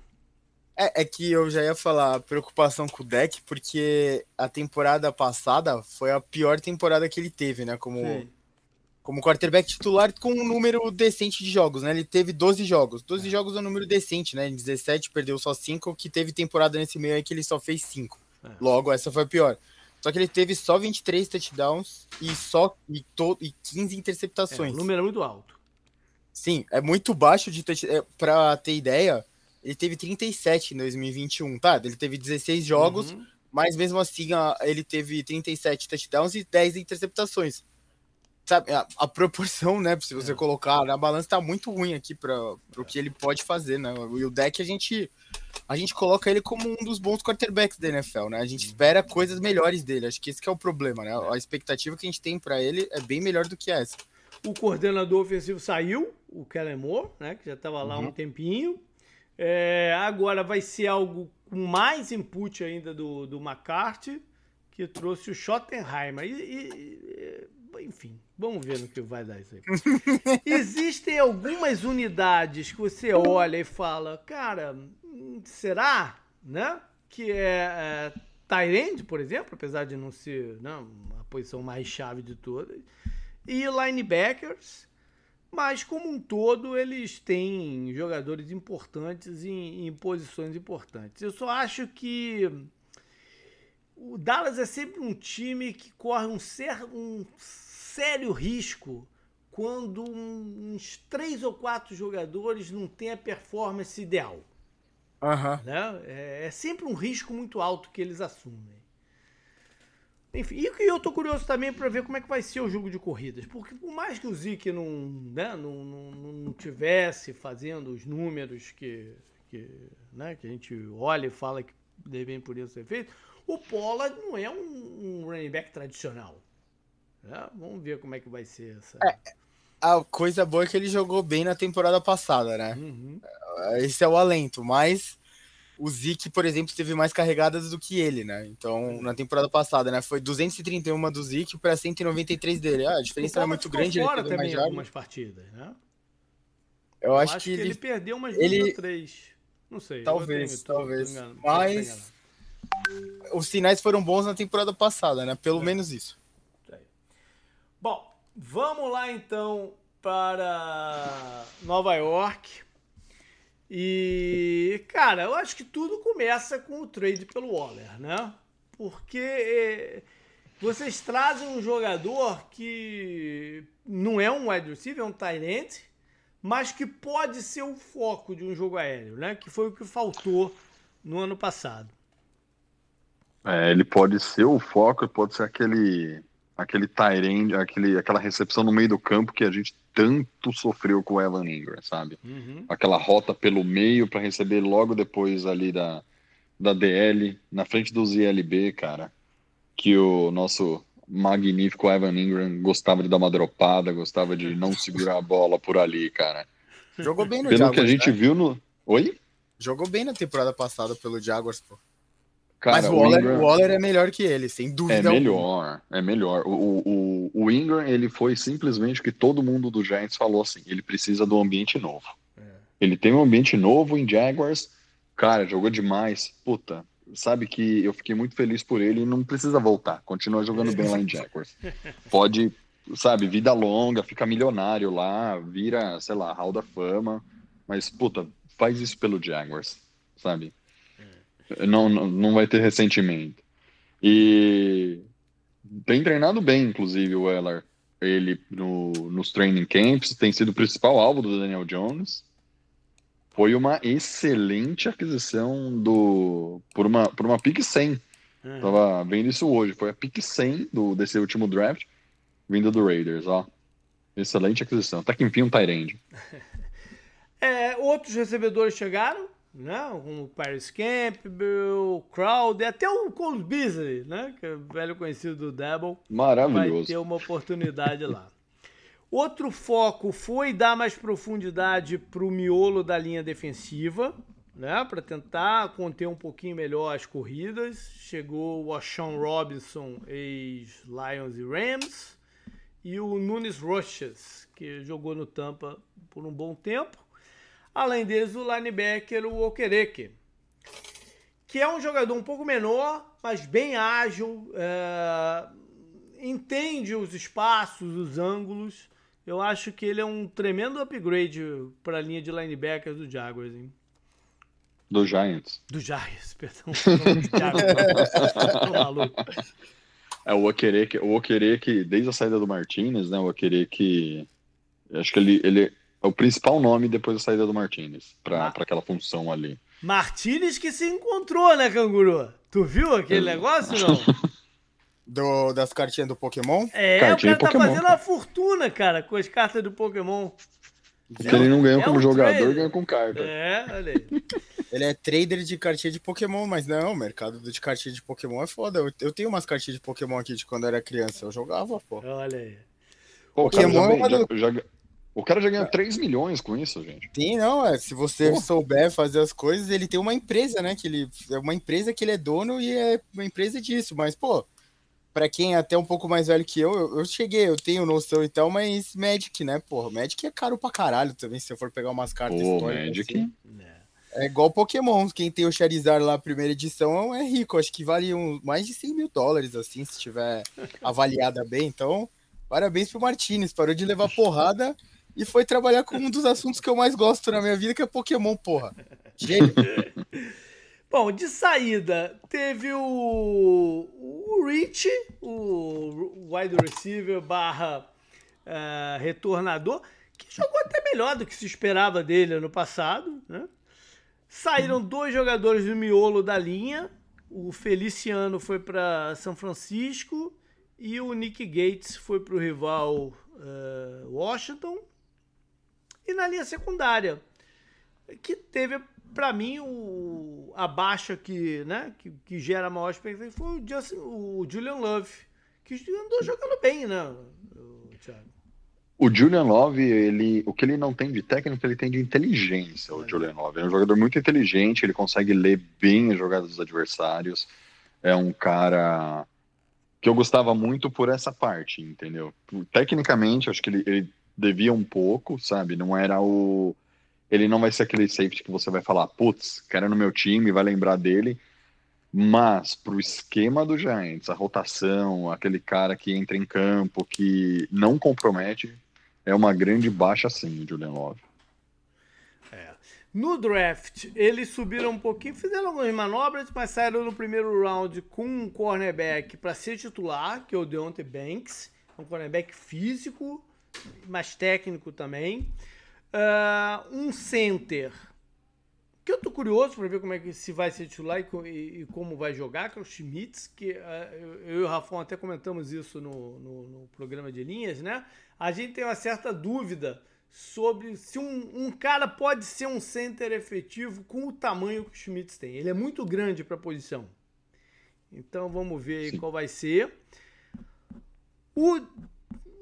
É, é, que eu já ia falar preocupação com o deck, porque a temporada passada foi a pior temporada que ele teve, né? Como, como quarterback titular com um número decente de jogos, né? Ele teve 12 jogos. 12 é. jogos é um número decente, né? Em 17 perdeu só 5, que teve temporada nesse meio aí que ele só fez 5. É. Logo, essa foi a pior. Só que ele teve só 23 touchdowns e só e, to, e 15 interceptações. É, o número é muito alto. Sim, é muito baixo de touchdown. É, pra ter ideia, ele teve 37 em 2021, tá? Ele teve 16 jogos, uhum. mas mesmo assim ele teve 37 touchdowns e 10 interceptações sabe, a, a, proporção, né, se você é. colocar na balança tá muito ruim aqui para o que ele pode fazer, né? E o deck a gente a gente coloca ele como um dos bons quarterbacks da NFL, né? A gente espera coisas melhores dele. Acho que esse que é o problema, né? A expectativa que a gente tem para ele é bem melhor do que essa. O coordenador ofensivo saiu, o Kellen Moore, né, que já estava lá uhum. um tempinho. É, agora vai ser algo com mais input ainda do, do McCarthy, que trouxe o Schottenheimer. E, e, enfim, vamos ver no que vai dar isso aí. Existem algumas unidades que você olha e fala, cara, será, né? Que é, é Tyrande, por exemplo, apesar de não ser não, né, a posição mais chave de todas, e linebackers, mas como um todo eles têm jogadores importantes em, em posições importantes. Eu só acho que o Dallas é sempre um time que corre um, ser, um sério risco quando uns três ou quatro jogadores não têm a performance ideal. Uhum. Né? É, é, sempre um risco muito alto que eles assumem. Enfim, e eu tô curioso também para ver como é que vai ser o jogo de corridas, porque por mais que o Zeke não, né, não, não, não tivesse fazendo os números que, que, né, que a gente olha e fala que devem por isso ser feito, o Pollard não é um, um running back tradicional. É, vamos ver como é que vai ser essa. É, a coisa boa é que ele jogou bem na temporada passada, né? Uhum. Esse é o alento, mas o Zeke, por exemplo, teve mais carregadas do que ele, né? Então, uhum. na temporada passada, né? Foi 231 do Zeke para 193 dele. Ah, a diferença era muito grande. Fora ele também algumas partidas, né? Eu, eu acho, acho, que, ele, ele perdeu umas duas ou três. Não sei. Talvez, tenho, talvez. Mas os sinais foram bons na temporada passada, né? Pelo é. menos isso. Bom, vamos lá então para Nova York. E, cara, eu acho que tudo começa com o trade pelo Waller, né? Porque eh, vocês trazem um jogador que não é um wide receiver, é um tight end, mas que pode ser o foco de um jogo aéreo, né? Que foi o que faltou no ano passado. É, ele pode ser o foco, pode ser aquele aquele Tyrande, aquele, aquela recepção no meio do campo que a gente tanto sofreu com o Evan Ingram, sabe? Uhum. Aquela rota pelo meio para receber logo depois ali da, da DL, na frente do ZLB, cara, que o nosso magnífico Evan Ingram gostava de dar uma dropada, gostava de não segurar a bola por ali, cara. Jogou bem no Pelo Jaguars, que a gente né? viu no... Oi? Jogou bem na temporada passada pelo Jaguars, pô. Cara, Mas o Waller, Ingram... o Waller, é melhor que ele, sem dúvida. É melhor, alguma. é melhor. O, o, o Ingram, ele foi simplesmente o que todo mundo do Giants falou assim: ele precisa do ambiente novo. É. Ele tem um ambiente novo em Jaguars, cara, jogou demais. Puta, sabe que eu fiquei muito feliz por ele e não precisa voltar. Continua jogando bem lá em Jaguars. Pode, sabe, vida longa, fica milionário lá, vira, sei lá, Hall da Fama. Mas, puta, faz isso pelo Jaguars, sabe? Não, não vai ter ressentimento. E tem treinado bem, inclusive, o Eller. Ele no, nos training camps tem sido o principal alvo do Daniel Jones. Foi uma excelente aquisição do por uma, por uma pick 100. Uhum. Tava vendo isso hoje. Foi a pick 100 do, desse último draft, vindo do Raiders, ó. Excelente aquisição. Até que enfim um Tyrande. é, outros recebedores chegaram né? Como o Paris Campbell, o Crowder, até o Cole Beasley, né? Que é o velho conhecido do Double. Maravilhoso. Vai ter uma oportunidade lá. Outro foco foi dar mais profundidade para o miolo da linha defensiva, né? Para tentar conter um pouquinho melhor as corridas. Chegou o Sean Robinson, ex-Lions e Rams, e o Nunes Roches, que jogou no Tampa por um bom tempo. Além deles, o linebacker, o Okereke, que é um jogador um pouco menor, mas bem ágil, é, entende os espaços, os ângulos eu acho que ele é um tremendo upgrade para a linha de linebackers do Jaguars, hein? Do Giants. Do Giants, perdão. Tô maluco. É o Okereke, o Okereke, desde a saída do Martinez, né? O Okereke, acho que ele, ele é o principal nome depois da saída do Martinez, para ah. aquela função ali. Martinez que se encontrou, né, Canguru? Tu viu aquele é. negócio, não? Do, das cartinhas do Pokémon? É, Cartinha o cara tá Pokémon, fazendo uma fortuna, cara, com as cartas do Pokémon. Porque ele não ganhou é como um jogador, trader. ganhou com carta. É, olha aí. ele é trader de cartinha de Pokémon, mas não, o mercado de cartinha de Pokémon é foda. Eu, eu tenho umas cartinhas de Pokémon aqui de quando eu era criança, eu jogava, pô. Olha aí. Pô, Pokémon é já, já, já, o cara já ganha 3 milhões com isso, gente. Sim, não, é. Se você Pô. souber fazer as coisas, ele tem uma empresa, né? Que ele é uma empresa que ele é dono e é uma empresa disso. Mas, pô, para quem é até um pouco mais velho que eu, eu, eu, cheguei, eu tenho noção e tal, mas Magic, né, porra? Magic é caro pra caralho também, se você for pegar umas cartas Pô, Magic. Assim. É igual Pokémon, quem tem o Charizard lá, primeira edição, é rico, acho que vale um, mais de 100 mil dólares, assim, se tiver avaliada bem. Então, parabéns pro Martinez, parou de levar porrada e foi trabalhar com um dos assuntos que eu mais gosto na minha vida, que é Pokémon, porra. Gênio. Bom, de saída, teve o, o Rich, o wide receiver barra uh, retornador, que jogou até melhor do que se esperava dele ano passado. Né? Saíram dois jogadores do miolo da linha. O Feliciano foi para São Francisco e o Nick Gates foi para o rival uh, Washington. E na linha secundária, que teve para mim, o, a baixa que, né, que, que gera maior expectativa foi o, Justin, o Julian Love, que andou jogando bem, né, Thiago? O Julian Love, ele, o que ele não tem de técnico, ele tem de inteligência, o é. Julian Love. É um jogador muito inteligente, ele consegue ler bem as jogadas dos adversários. É um cara que eu gostava muito por essa parte, entendeu? Tecnicamente, acho que ele, ele devia um pouco, sabe? Não era o ele não vai ser aquele safety que você vai falar, putz, quero no meu time, vai lembrar dele. Mas para o esquema do Giants, a rotação, aquele cara que entra em campo, que não compromete, é uma grande baixa sim, Julian Love. É. No draft, eles subiram um pouquinho, fizeram algumas manobras, mas saíram no primeiro round com um cornerback para ser titular, que é o Deontay Banks. Um cornerback físico, mas técnico também. Uh, um center que eu tô curioso para ver como é que se vai ser titular e, e, e, como vai jogar, que é o Schmitz, que uh, eu e o Rafão até comentamos isso no, no, no, programa de linhas, né? A gente tem uma certa dúvida sobre se um, um cara pode ser um center efetivo com o tamanho que o Schmitz tem. Ele é muito grande para a posição. Então vamos ver qual vai ser. O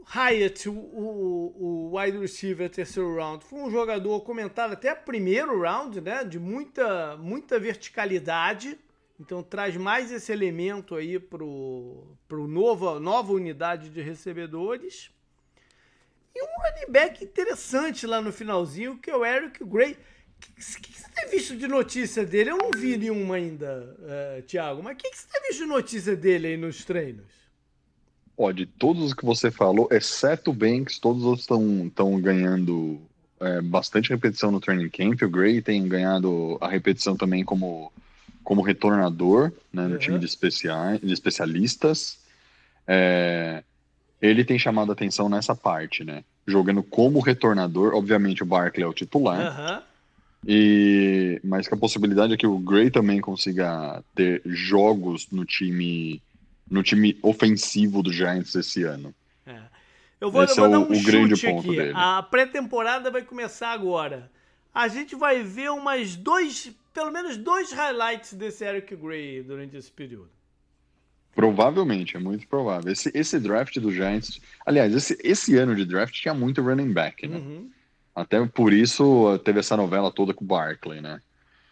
Hyatt, o, o, o wide receiver terceiro round, foi um jogador comentado até primeiro round, né? De muita, muita verticalidade. Então traz mais esse elemento aí pro, pro nova, nova unidade de recebedores. E um running back interessante lá no finalzinho, que é o Eric Gray. O que, que, que, você tem visto de notícia dele? Eu não vi nenhuma ainda, uh, Thiago. Mas o que, que você tem visto de notícia dele aí nos treinos? Ó, de todos os que você falou, exceto o Banks, todos os estão ganhando é, bastante repetição no training camp. O Gray tem ganhado a repetição também como, como retornador né, no uhum. time de, especiais, de especialistas. É, ele tem chamado a atenção nessa parte, né? Jogando como retornador, obviamente o Barkley é o titular. Uhum. E, mas que a possibilidade é que o Gray também consiga ter jogos no time no time ofensivo do Giants esse ano. É. Eu vou, Esse eu vou é dar um o, grande ponto aqui. Dele. A pré-temporada vai começar agora. A gente vai ver umas dois, pelo menos dois highlights desse Eric Gray durante esse período. Provavelmente, é muito provável. Esse, esse draft do Giants, aliás, esse, esse ano de draft tinha muito running back, né? Uhum. Até por isso teve essa novela toda com o Barkley, né?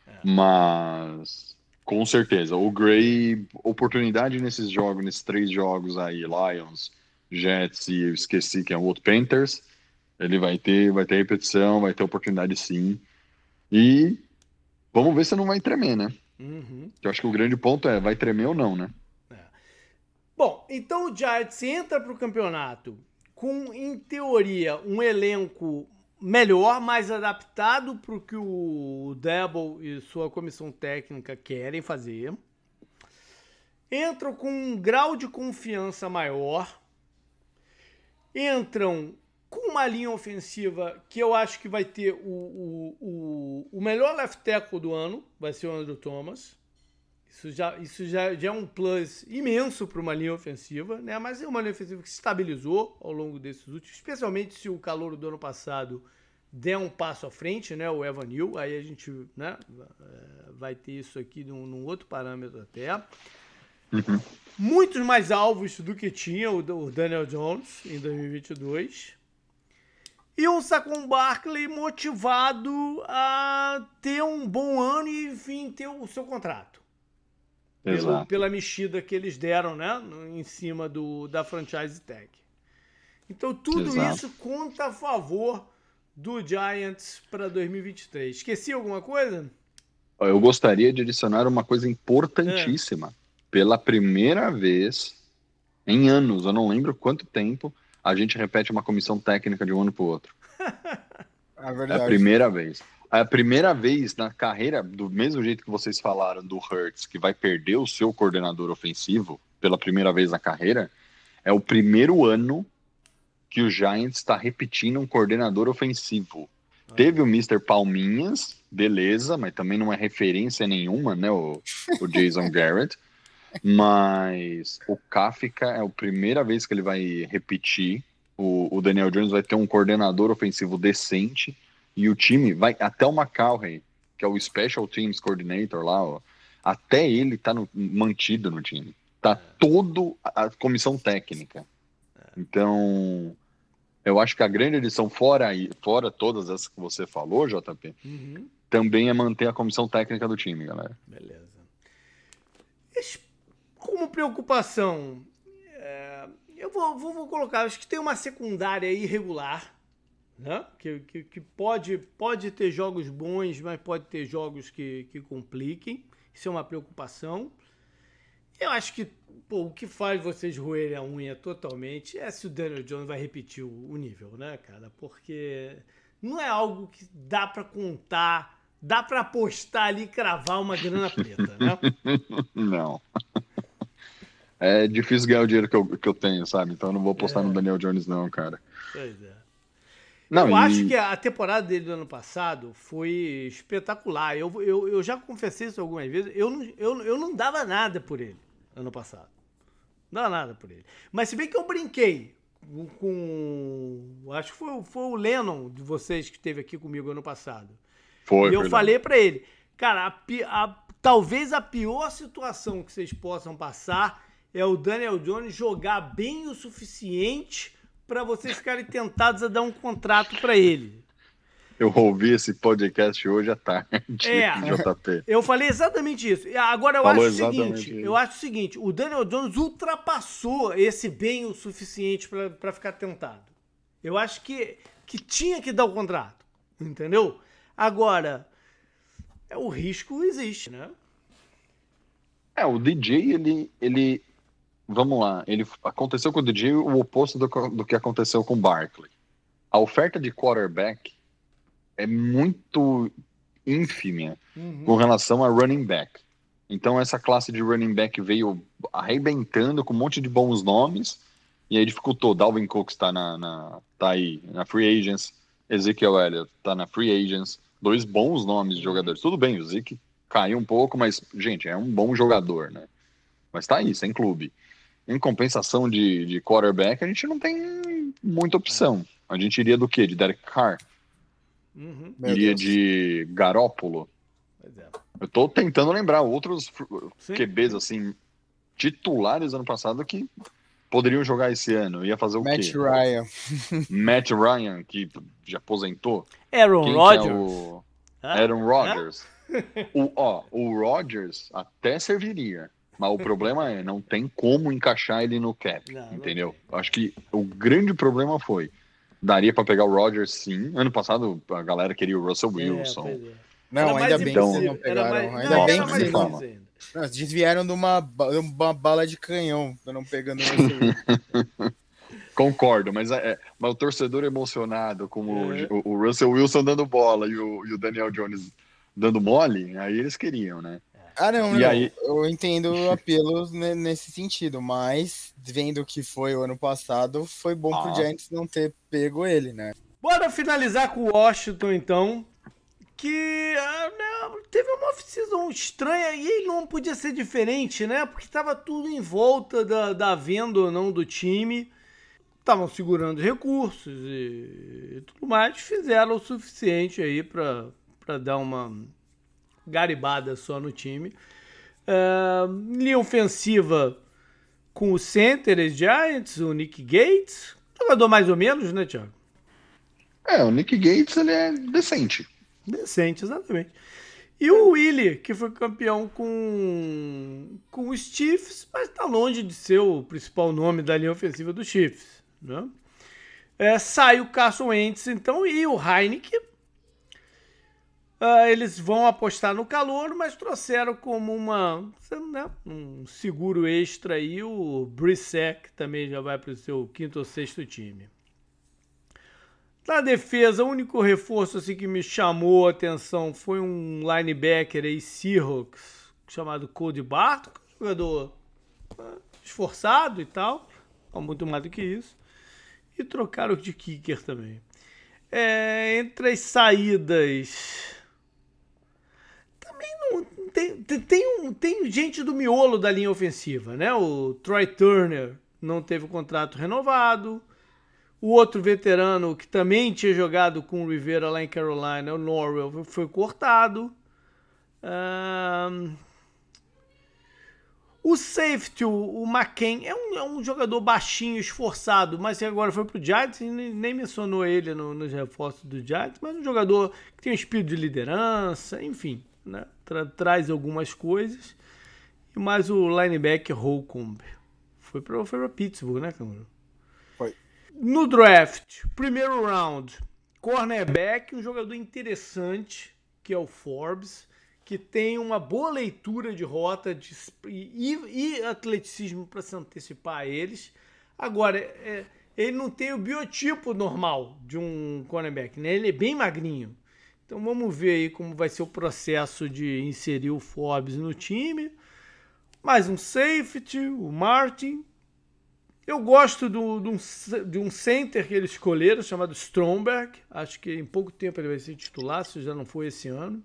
É. Mas com certeza. O Gray, oportunidade nesses jogos, nesses três jogos aí, Lions, Jets e eu esqueci que é o outro Panthers. Ele vai ter, vai ter repetição, vai ter oportunidade sim. E vamos ver se não vai tremer, né? Uhum. Eu acho que o grande ponto é, vai tremer ou não, né? É. Bom, então o Giants entra para o campeonato com, em teoria, um elenco melhor, mais adaptado para o que o Debo e sua comissão técnica querem fazer. Entram com um grau de confiança maior. Entram com uma linha ofensiva que eu acho que vai ter o, o, o, o melhor left tackle do ano, vai ser o Andrew Thomas. Isso já, isso já, já é um plus imenso para uma linha ofensiva, né? Mas é uma linha ofensiva que se estabilizou ao longo desses últimos, especialmente se o calor do ano passado der um passo à frente, né? O Evan Neal, aí a gente né, é, vai ter isso aqui num, num outro parâmetro até. Uhum. Muitos mais alvos do que tinha o, o Daniel Jones em 2022. E um Saquon Barkley motivado a ter um bom ano e, enfim, ter o seu contrato pelo, pela mexida que eles deram, né? Em cima do, da franchise tag. Então tudo Exato. isso conta a favor do Giants para 2023. Esqueci alguma coisa? Eu gostaria de adicionar uma coisa importantíssima. É. Pela primeira vez em anos, eu não lembro quanto tempo, a gente repete uma comissão técnica de um ano para o outro. é, é a primeira vez a primeira vez na carreira, do mesmo jeito que vocês falaram do Hurts, que vai perder o seu coordenador ofensivo pela primeira vez na carreira, é o primeiro ano que o Giants está repetindo um coordenador ofensivo. Ah. Teve o Mr. Palminhas, beleza, mas também não é referência nenhuma, né? O, o Jason Garrett. Mas o Kafka é a primeira vez que ele vai repetir. O, o Daniel Jones vai ter um coordenador ofensivo decente e o time vai até o McCallum, que é o Special Teams Coordinator lá, ó, até ele tá no, mantido no time. Tá é. todo a comissão técnica. É. Então, eu acho que a grande edição, fora, fora todas essas que você falou, JP, uhum. também é manter a comissão técnica do time, galera. Beleza. Como preocupação, é, eu vou, vou, vou, colocar, acho que tem uma secundária irregular né? Que, que, que, pode, pode ter jogos bons, mas pode ter jogos que, que compliquem. Isso é uma preocupação. Eu acho que pô, o que faz vocês roerem a unha totalmente é se o Daniel Jones vai repetir o, o nível, né, cara? Porque não é algo que dá para contar, dá para apostar ali e cravar uma grana preta, né? Não. É difícil ganhar o dinheiro que eu, que eu tenho, sabe? Então eu não vou apostar é. no Daniel Jones, não, cara. Pois é. Não, eu e... acho que a temporada dele do ano passado foi espetacular. Eu, eu, eu já confessei isso algumas vezes. Eu não, eu, eu não dava nada por ele ano passado. Não dava nada por ele. Mas se bem que eu brinquei com. Acho que foi, foi o Lennon de vocês que esteve aqui comigo ano passado. Foi. E eu falei para ele, cara, a, a, talvez a pior situação que vocês possam passar é o Daniel Jones jogar bem o suficiente para vocês ficarem tentados a dar um contrato para ele. Eu ouvi esse podcast hoje à tarde, é, JP. Eu falei exatamente isso. Agora eu Falou acho o seguinte, isso. eu acho o seguinte, o Daniel Jones ultrapassou esse bem o suficiente para ficar tentado. Eu acho que, que tinha que dar o contrato, entendeu? Agora, é, o risco existe, né? É, o DJ, ele, ele vamos lá, ele aconteceu com o DJ o oposto do, do que aconteceu com o Barkley. A oferta de quarterback é muito ínfima uhum. com relação a running back. Então essa classe de running back veio arrebentando com um monte de bons nomes e aí dificultou. Dalvin Cook está na, na, tá aí na free agents, Ezekiel Elliott está na free agents, dois bons nomes de jogadores. Tudo bem, o Zeke caiu um pouco, mas gente é um bom jogador, né? Mas tá aí, sem clube. Em compensação de, de quarterback, a gente não tem muita opção. A gente iria do quê? De Derek Carr? Uhum. Iria de Garópolo? É. Eu tô tentando lembrar outros Sim. QBs, assim, titulares ano passado que poderiam jogar esse ano. Ia fazer o Matt quê? Matt Ryan. Matt Ryan, que já aposentou. Aaron Quem Rodgers. É o... Aaron Rodgers. o, ó, o Rodgers até serviria. Mas o problema é, não tem como encaixar ele no cap, não, entendeu? Não Acho que o grande problema foi, daria para pegar o Rodgers sim. Ano passado a galera queria o Russell é, Wilson. É, não, ainda bem então, que não pegaram. Mais... Ainda não, bem que vocês não. Não, vieram de uma, uma bala de canhão, não pegando Concordo, mas, é, mas o torcedor emocionado com é. o, o, Russell Wilson dando bola e o, e o Daniel Jones dando mole, aí eles queriam, né? Ah, não, e não. Aí... eu entendo o apelo nesse sentido, mas vendo o que foi o ano passado, foi bom ah. pro Giants não ter pego ele, né? Bora finalizar com o Washington, então, que né, teve uma off-season estranha e ele não podia ser diferente, né? Porque estava tudo em volta da, da venda ou não do time. Estavam segurando recursos e, e, tudo mais. Fizeram o suficiente aí para dar uma garibada só no time. Uh, linha ofensiva com o center Giants, o Nick Gates. Jogador mais ou menos, né, Thiago? É, o Nick Gates ele é decente. Decente, exatamente. E o Willie, que foi campeão com, com os Chiefs, mas está longe de ser o principal nome da linha ofensiva dos Chiefs. Né? É, sai o Carson Wentz, então, e o Heineken, Uh, eles vão apostar no calor, mas trouxeram como uma, né, um seguro extra aí o Brissek, também já vai para o seu quinto ou sexto time. Na defesa, o único reforço assim, que me chamou a atenção foi um linebacker aí, Seahawks, chamado Cody Barton, jogador uh, esforçado e tal, muito mais do que isso. E trocaram de kicker também. É, entre as saídas tem, tem, um, tem gente do miolo da linha ofensiva, né? O Troy Turner não teve o contrato renovado. O outro veterano que também tinha jogado com o Rivera lá em Carolina, o Norwell, foi cortado. Um... O safety, o McCain, é um, é um jogador baixinho, esforçado, mas agora foi pro Giants nem mencionou ele no, nos reforços do Giants, mas um jogador que tem um espírito de liderança, enfim né? Tra traz algumas coisas. E mais o linebacker Holcomb. Foi para foi Pittsburgh, né, Camilo? Foi. No draft, primeiro round, cornerback, um jogador interessante, que é o Forbes, que tem uma boa leitura de rota de, e, e atleticismo para se antecipar a eles. Agora, é, ele não tem o biotipo normal de um cornerback, né? Ele é bem magrinho. Então vamos ver aí como vai ser o processo de inserir o Forbes no time. Mais um safety, o Martin. Eu gosto do, do, de um center que eles escolheram, chamado Stromberg. Acho que em pouco tempo ele vai ser titular, se já não foi esse ano.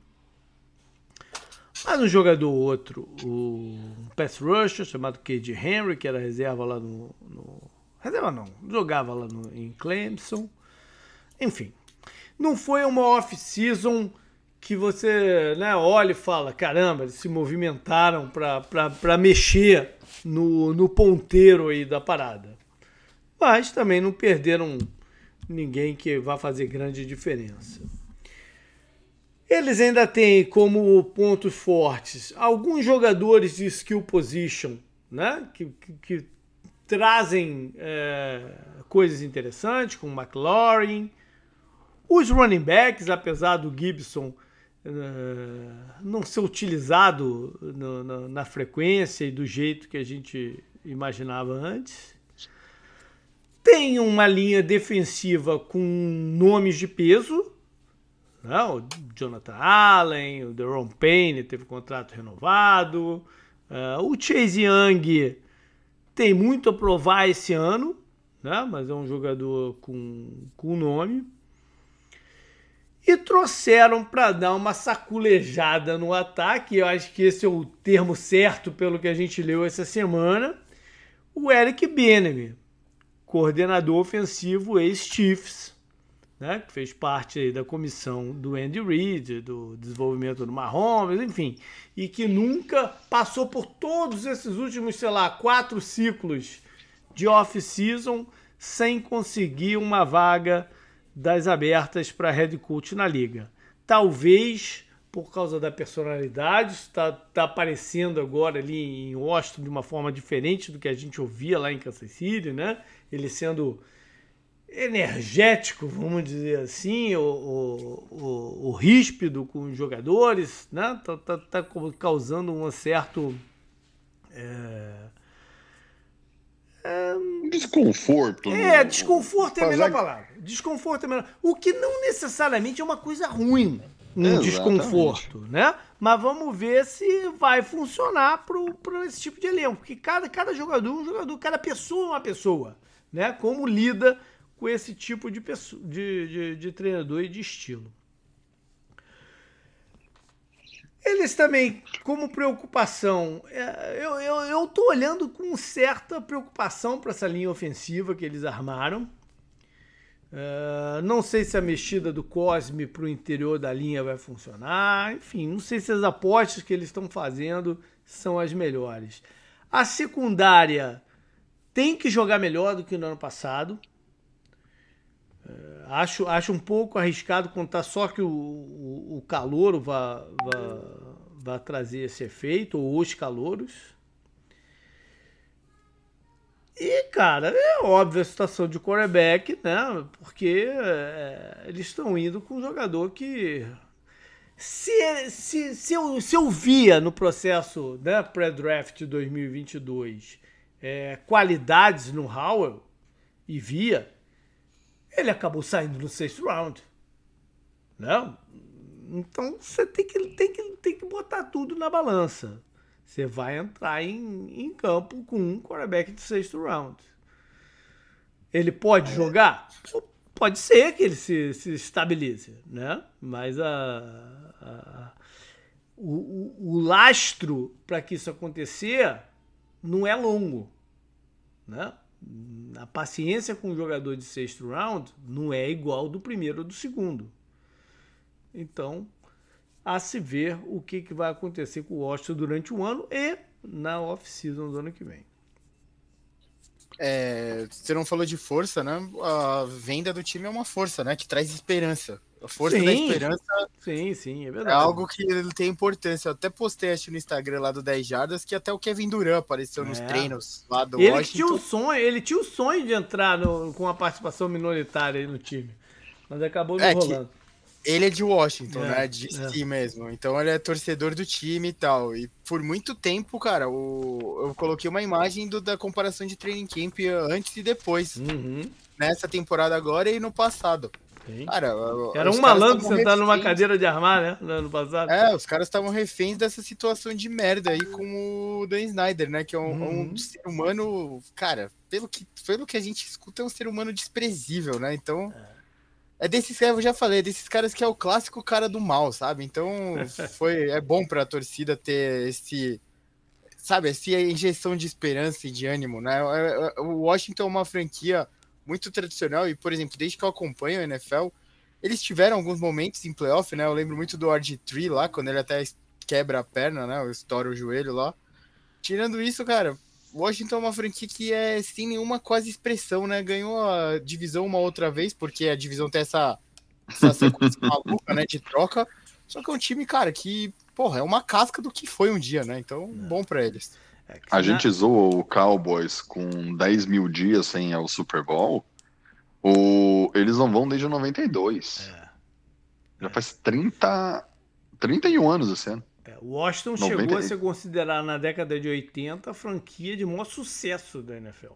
Mas um jogador outro, o pass rusher chamado KJ Henry, que era reserva lá no, no. reserva não, jogava lá no, em Clemson. Enfim, não foi uma off-season que você né, olha e fala: caramba, eles se movimentaram para mexer no, no ponteiro aí da parada. Mas também não perderam ninguém que vá fazer grande diferença. Eles ainda têm como pontos fortes alguns jogadores de skill position, né? Que, que, que trazem é, coisas interessantes, como McLaurin, os running backs, apesar do Gibson uh, não ser utilizado no, no, na frequência e do jeito que a gente imaginava antes, tem uma linha defensiva com nomes de peso. Né? O Jonathan Allen, o Deron Payne teve contrato renovado. Uh, o Chase Young tem muito a provar esse ano, né? mas é um jogador com, com nome e trouxeram para dar uma saculejada no ataque. Eu acho que esse é o termo certo pelo que a gente leu essa semana. O Eric Bieniemy, coordenador ofensivo ex-Chiefs, né, que fez parte da comissão do Andy Reid, do desenvolvimento do Mahomes, enfim, e que nunca passou por todos esses últimos, sei lá, quatro ciclos de off-season sem conseguir uma vaga das abertas para head coach na liga. Talvez por causa da personalidade, está tá aparecendo agora ali em Washington de uma forma diferente do que a gente ouvia lá em Kansas City, né? Ele sendo energético, vamos dizer assim, o, o, o, o ríspido com os jogadores, né? Tá, tá, tá causando um certo é, É... Desconforto. É, desconforto é a melhor palavra. Desconforto é melhor. O que não necessariamente é uma coisa ruim um desconforto, né? Mas vamos ver se vai funcionar para esse tipo de elenco. Porque cada, cada jogador é um jogador, cada pessoa é uma pessoa, né? Como lida com esse tipo de, pessoa, de, de, de treinador e de estilo. Eles também, como preocupação, é, eu, eu, eu tô olhando com certa preocupação para essa linha ofensiva que eles armaram. Uh, não sei se a mexida do Cosme para o interior da linha vai funcionar. Enfim, não sei se as apostas que eles estão fazendo são as melhores. A secundária tem que jogar melhor do que no ano passado. Uh, acho, acho um pouco arriscado contar só que o, o, o calor vai trazer esse efeito, ou os calouros. E, cara, é óbvio a situação de quarterback, né? Porque é, eles estão indo com um jogador que. Se, se, se, eu, se eu via no processo né, pré-draft 2022 é, qualidades no Howell, e via, ele acabou saindo no sexto round. Né? Então você tem que, tem, que, tem que botar tudo na balança você vai entrar em, em campo com um quarterback de sexto round. Ele pode é. jogar? Pode ser que ele se, se estabilize, né? Mas a, a o, o, o, lastro para que isso acontecer não é longo, né? A paciência com o jogador de sexto round não é igual do primeiro ou do segundo. Então, a se ver o que, que vai acontecer com o Washington durante o ano e na off-season do ano que vem. É, você não falou de força, né? A venda do time é uma força, né? Que traz esperança. A força sim, da esperança sim, sim, é, verdade. é algo que tem importância. Eu até postei acho, no Instagram lá do 10 Jardas que até o Kevin Durant apareceu é. nos treinos lá do ele Washington. Tinha o sonho, ele tinha o sonho de entrar no, com a participação minoritária no time, mas acabou não é rolando. Que ele é de Washington, é, né? De é. si mesmo. Então ele é torcedor do time e tal. E por muito tempo, cara, o... eu coloquei uma imagem do, da comparação de training camp antes e depois. Uhum. Nessa temporada agora e no passado. Sim. Cara, era um malandro sentado numa cadeira de armar, né? No ano passado. É, os caras estavam reféns dessa situação de merda aí com o Dan Snyder, né? Que é um, uhum. um, ser humano, cara, pelo que, pelo que a gente escuta, é um ser humano desprezível, né? Então. É é desses caras, eu já falei, é desses caras que é o clássico cara do mal, sabe? Então foi é bom para a torcida ter esse sabe, essa injeção de esperança e de ânimo, né? É, é, o Washington é uma franquia muito tradicional e, por exemplo, desde que eu acompanho a NFL, eles tiveram alguns momentos em playoff, né? Eu lembro muito do RG3 lá, quando ele até quebra a perna, né? Ou estoura o joelho lá. Tirando isso, cara, Washington é uma franquia que é sem nenhuma quase expressão, né? Ganhou a divisão uma outra vez, porque a divisão tem essa, essa sequência maluca, né? De troca. Só que é um time, cara, que, porra, é uma casca do que foi um dia, né? Então, é. bom para eles. É a gente zoa o Cowboys com 10 mil dias sem o Super Bowl. O... Eles não vão desde 92. É. Já faz 30, 31 anos esse ano. O Washington 90... chegou a ser considerado na década de 80 a franquia de maior sucesso da NFL.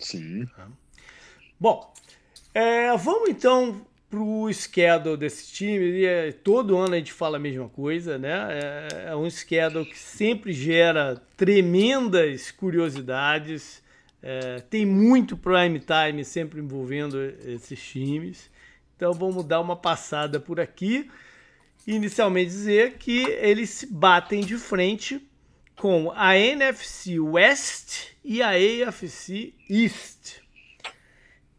Sim. Bom, é, vamos então pro schedule desse time. É, todo ano a gente fala a mesma coisa, né? É, é um schedule que sempre gera tremendas curiosidades. É, tem muito prime time sempre envolvendo esses times. Então vamos dar uma passada por aqui inicialmente dizer que eles se batem de frente com a NFC West e a AFC East.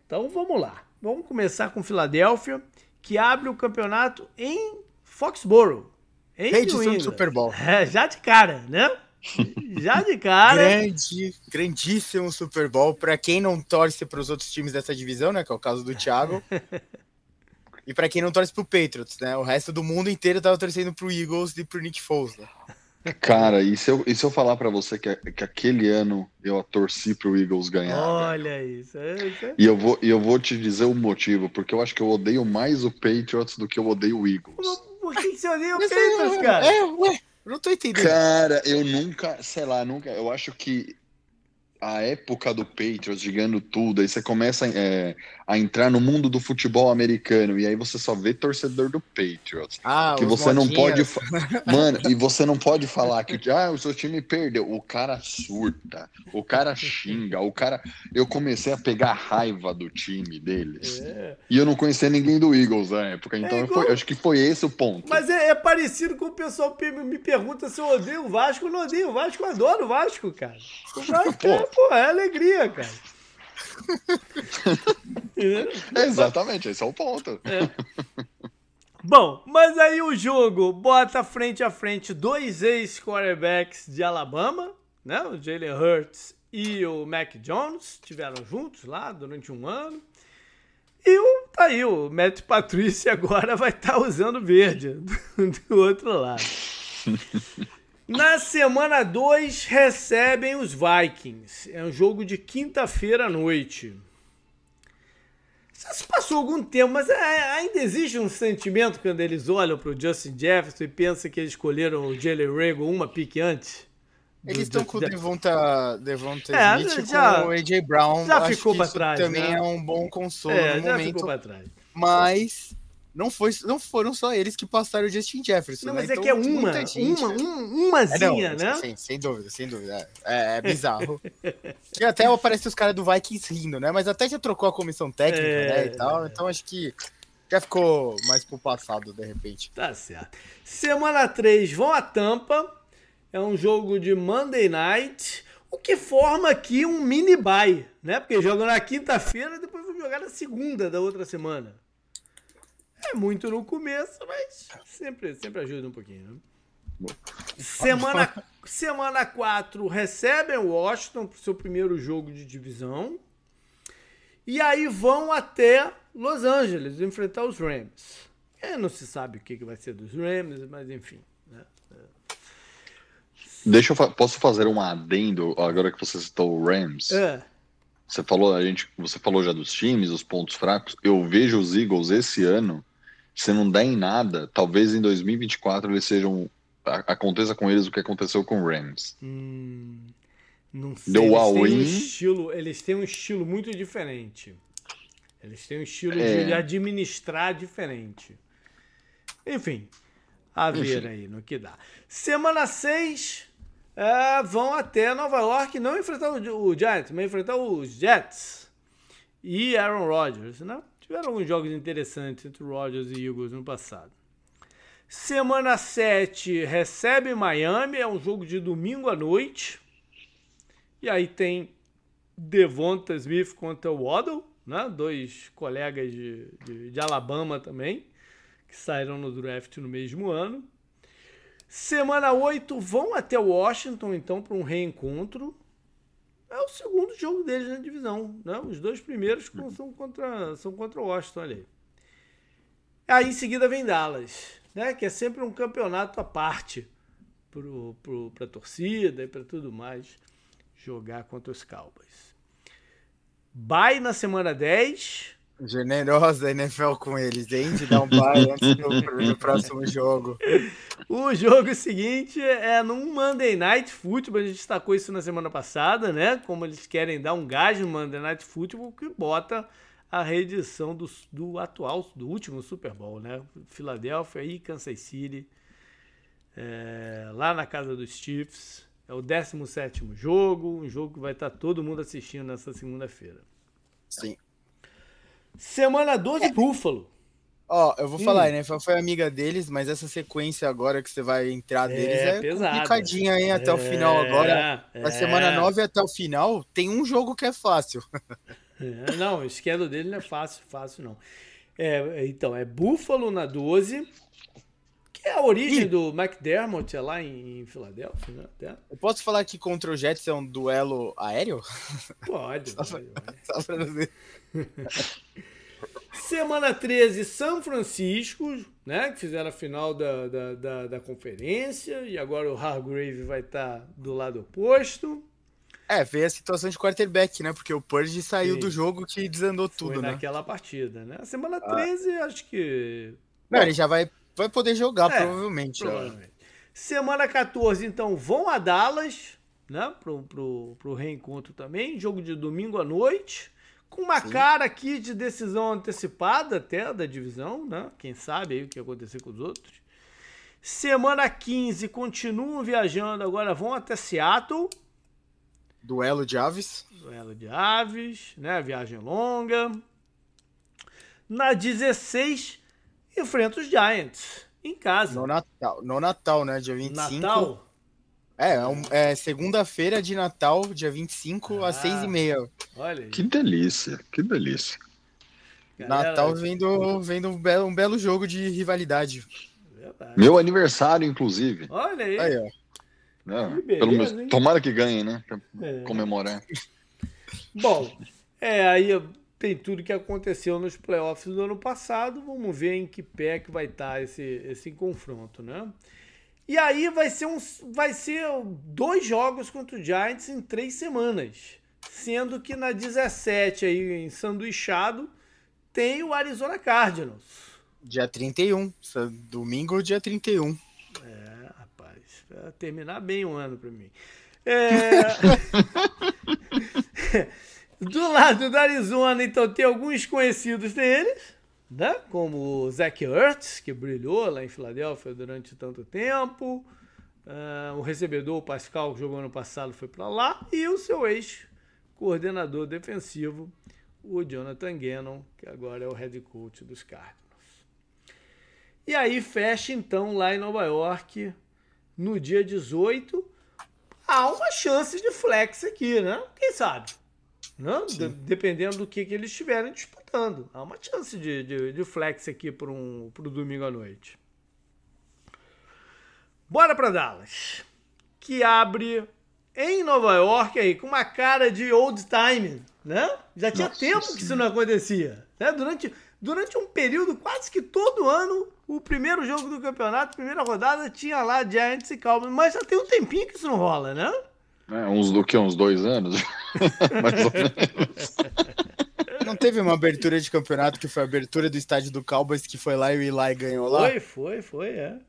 Então vamos lá. Vamos começar com Filadélfia, que abre o campeonato em Foxborough. Em Reedição do Super Bowl. É, já de cara, né? Já de cara. Grande, grandíssimo Super Bowl. Para quem não torce para os outros times dessa divisão, né? Que é o caso do Thiago. E para quem não torce pro Patriots, né? O resto do mundo inteiro tava torcendo pro Eagles e pro Nick Foles, né? Cara, e se eu, e se eu falar para você que, que aquele ano eu torci pro Eagles ganhar? Olha isso. É, isso é... E eu vou, eu vou te dizer o motivo, porque eu acho que eu odeio mais o Patriots do que eu odeio o Eagles. Por que você odeia o Patriots, cara? É, ué, eu não tô entendendo. Cara, eu nunca, sei lá, nunca. Eu acho que a época do Patriots jogando tudo, aí você começa é, a entrar no mundo do futebol americano e aí você só vê torcedor do Patriots. Ah, que você modinhas. não pode, mano, e você não pode falar que ah, o seu time perdeu. O cara surta, o cara xinga, o cara. Eu comecei a pegar raiva do time deles. É. E eu não conhecia ninguém do Eagles na época, então é igual... foi, acho que foi esse o ponto. Mas é, é, parecido com o pessoal me pergunta se eu odeio o Vasco, eu não odeio o Vasco, eu adoro o Vasco, cara. O Vasco é, pô, é alegria, cara. é exatamente, esse é o ponto. É. Bom, mas aí o jogo bota frente a frente dois ex-quarterbacks de Alabama, né? O Jalen Hurts e o Mac Jones, estiveram juntos lá durante um ano. E o, tá aí, o Matt Patrícia agora vai estar tá usando verde do, do outro lado. Na semana 2, recebem os Vikings. É um jogo de quinta-feira à noite. Já se passou algum tempo, mas é, ainda existe um sentimento quando eles olham para o Justin Jefferson e pensam que eles escolheram o Jalen Rago uma pique antes? Eles estão com o Devonta, Devonta é, Smith já, com o AJ Brown. Já ficou para trás. Também né? é um bom consolo é, no já momento. ficou para trás. Mas não, foi, não foram só eles que passaram o Justin Jefferson. Não, né? mas é então, é que é uma, gente, uma, um, umazinha, é, não, né? Sim, sem dúvida, sem dúvida. É, é bizarro. e até aparece os caras do Vikings rindo, né? Mas até já trocou a comissão técnica, é, né? E tal. Então acho que já ficou mais pro passado, de repente. Tá certo. Semana 3 vão a Tampa. É um jogo de Monday Night. O que forma aqui um mini bye, né? Porque jogam na quinta-feira e depois vão jogar na segunda da outra semana. É muito no começo, mas sempre, sempre ajuda um pouquinho. Né? Semana, semana 4 recebem o Washington para o seu primeiro jogo de divisão. E aí vão até Los Angeles enfrentar os Rams. É, não se sabe o que, que vai ser dos Rams, mas enfim. Né? Deixa eu posso fazer um adendo agora que você citou o Rams. É. Você falou a gente, você falou já dos times, os pontos fracos. Eu vejo os Eagles esse ano se não der em nada, talvez em 2024 eles sejam. Aconteça com eles o que aconteceu com o Rams. Hum, não sei. Deu eles, têm um estilo, eles têm um estilo muito diferente. Eles têm um estilo é... de administrar diferente. Enfim, a ver Enfim. aí no que dá. Semana 6, é, vão até Nova York, não enfrentar o, o Giants, mas enfrentar os Jets e Aaron Rodgers, né? Tiveram alguns jogos interessantes entre Rodgers e Eagles no passado. Semana 7 recebe Miami, é um jogo de domingo à noite. E aí tem Devonta Smith contra Waddle, né? dois colegas de, de, de Alabama também, que saíram no draft no mesmo ano. Semana 8 vão até Washington, então, para um reencontro é o segundo jogo deles na divisão. Né? Os dois primeiros são contra, são contra o Washington ali. Aí em seguida vem Dallas, né? que é sempre um campeonato à parte para a torcida e para tudo mais jogar contra os Cowboys. Bye na semana 10, Generosa a NFL com eles, hein? De dar um bye antes do, do, próximo jogo. O jogo seguinte é num Monday Night Football. A gente destacou isso na semana passada, né? Como eles querem dar um gás no Monday Night Football, que bota a reedição do, do atual, do último Super Bowl, né? Filadélfia e Kansas City, é, lá na casa dos Chiefs. É o 17 jogo, um jogo que vai estar todo mundo assistindo nessa segunda-feira. Sim. Semana 12, é. Buffalo. Ó, eu vou hum. falar, né? Foi amiga deles, mas essa sequência agora que você vai entrar deles é, é complicadinha, hein? Até é, o final agora. É. Da semana 9 até o final, tem um jogo que é fácil. É, não, o esquema dele não é fácil, fácil não. É, então, é Buffalo na 12, que é a origem do McDermott é lá em, em Filadélfia, né? Eu posso falar que contra o Jets é um duelo aéreo? Pode, pode. Só pra ver. Semana 13, São Francisco, né? Que fizeram a final da, da, da, da conferência. E agora o Hargrave vai estar tá do lado oposto. É, veio a situação de quarterback, né? Porque o Purge saiu Sim. do jogo que desandou Foi tudo, né? naquela partida, né? A semana 13, ah. acho que. Não, ele já vai, vai poder jogar, é, provavelmente. provavelmente. Semana 14, então, vão a Dallas né? Pro, pro, pro reencontro também. Jogo de domingo à noite. Com uma Sim. cara aqui de decisão antecipada até da divisão, né? Quem sabe aí o que acontecer com os outros. Semana 15 continuam viajando, agora vão até Seattle. Duelo de aves. Duelo de aves, né? Viagem longa. Na 16, enfrenta os Giants em casa. No Natal, no Natal né? Dia 25. Natal? É, é, é segunda-feira de Natal, dia 25, ah, às 6h30. Olha aí. Que delícia, que delícia. Galera, Natal vendo, vendo um, belo, um belo jogo de rivalidade. Verdade. Meu aniversário, inclusive. Olha aí. aí ó. É, beleza, pelo, tomara que ganhe, né? Pra é. comemorar. Bom, é, aí tem tudo que aconteceu nos playoffs do ano passado. Vamos ver em que pé que vai estar tá esse, esse confronto, né? E aí vai ser, um, vai ser dois jogos contra o Giants em três semanas. Sendo que na 17, aí, em sanduichado, tem o Arizona Cardinals. Dia 31. Domingo, dia 31. É, rapaz. Vai terminar bem o ano para mim. É... do lado do Arizona, então, tem alguns conhecidos deles né? como o Zach Ertz, que brilhou lá em Filadélfia durante tanto tempo, uh, o recebedor o Pascal, que jogou ano passado, foi para lá, e o seu ex-coordenador defensivo, o Jonathan Gannon, que agora é o head coach dos Cardinals. E aí fecha então lá em Nova York, no dia 18, há uma chance de flex aqui, né? Quem sabe? Né? De, dependendo do que, que eles estiverem disputando. Há uma chance de, de, de flex aqui para um, o domingo à noite. Bora para Dallas, que abre em Nova York aí com uma cara de old time, né? Já tinha Nossa, tempo sim. que isso não acontecia, né? Durante, durante um período quase que todo ano o primeiro jogo do campeonato, primeira rodada tinha lá Giants e Cowboys, mas já tem um tempinho que isso não rola, né? É, uns do que? Uns dois anos? Mais ou menos. Não teve uma abertura de campeonato que foi a abertura do estádio do Cowboys que foi lá e o Eli ganhou lá? Foi, foi, foi, é.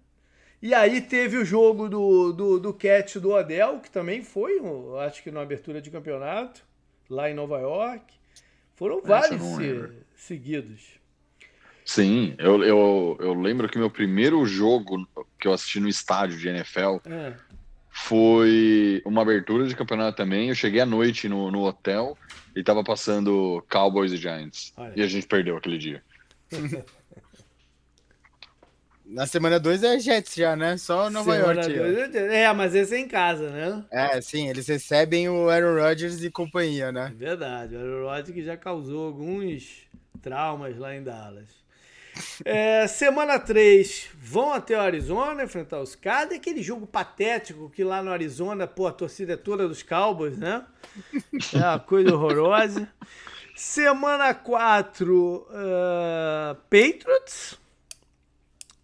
E aí teve o jogo do, do, do Cat do Odell, que também foi, acho que na abertura de campeonato, lá em Nova York. Foram vários se, seguidos. Sim, eu, eu, eu lembro que meu primeiro jogo que eu assisti no estádio de NFL é foi uma abertura de campeonato também. Eu cheguei à noite no, no hotel e tava passando Cowboys e Giants. E a gente perdeu aquele dia. Na semana 2 é Jets já, né? Só Nova semana York. Dois, é, é, mas esse é em casa, né? É, sim, eles recebem o Aaron Rodgers e companhia, né? Verdade, o Aaron Rodgers que já causou alguns traumas lá em Dallas. É, semana 3, vão até o Arizona enfrentar os Cardinals. Aquele jogo patético que lá no Arizona, pô, a torcida é toda dos Cowboys, né? É uma coisa horrorosa. Semana 4, uh, é, Patriots.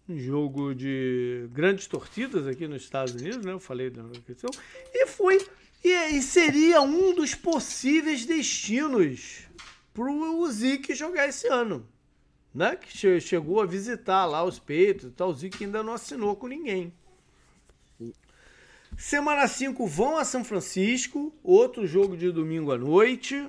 Um jogo de grandes torcidas aqui nos Estados Unidos, né? Eu falei da questão. E foi. E, e seria um dos possíveis destinos pro Zeke jogar esse ano né, que chegou a visitar lá os peitos e tal, que ainda não assinou com ninguém. Semana 5 vão a São Francisco, outro jogo de domingo à noite.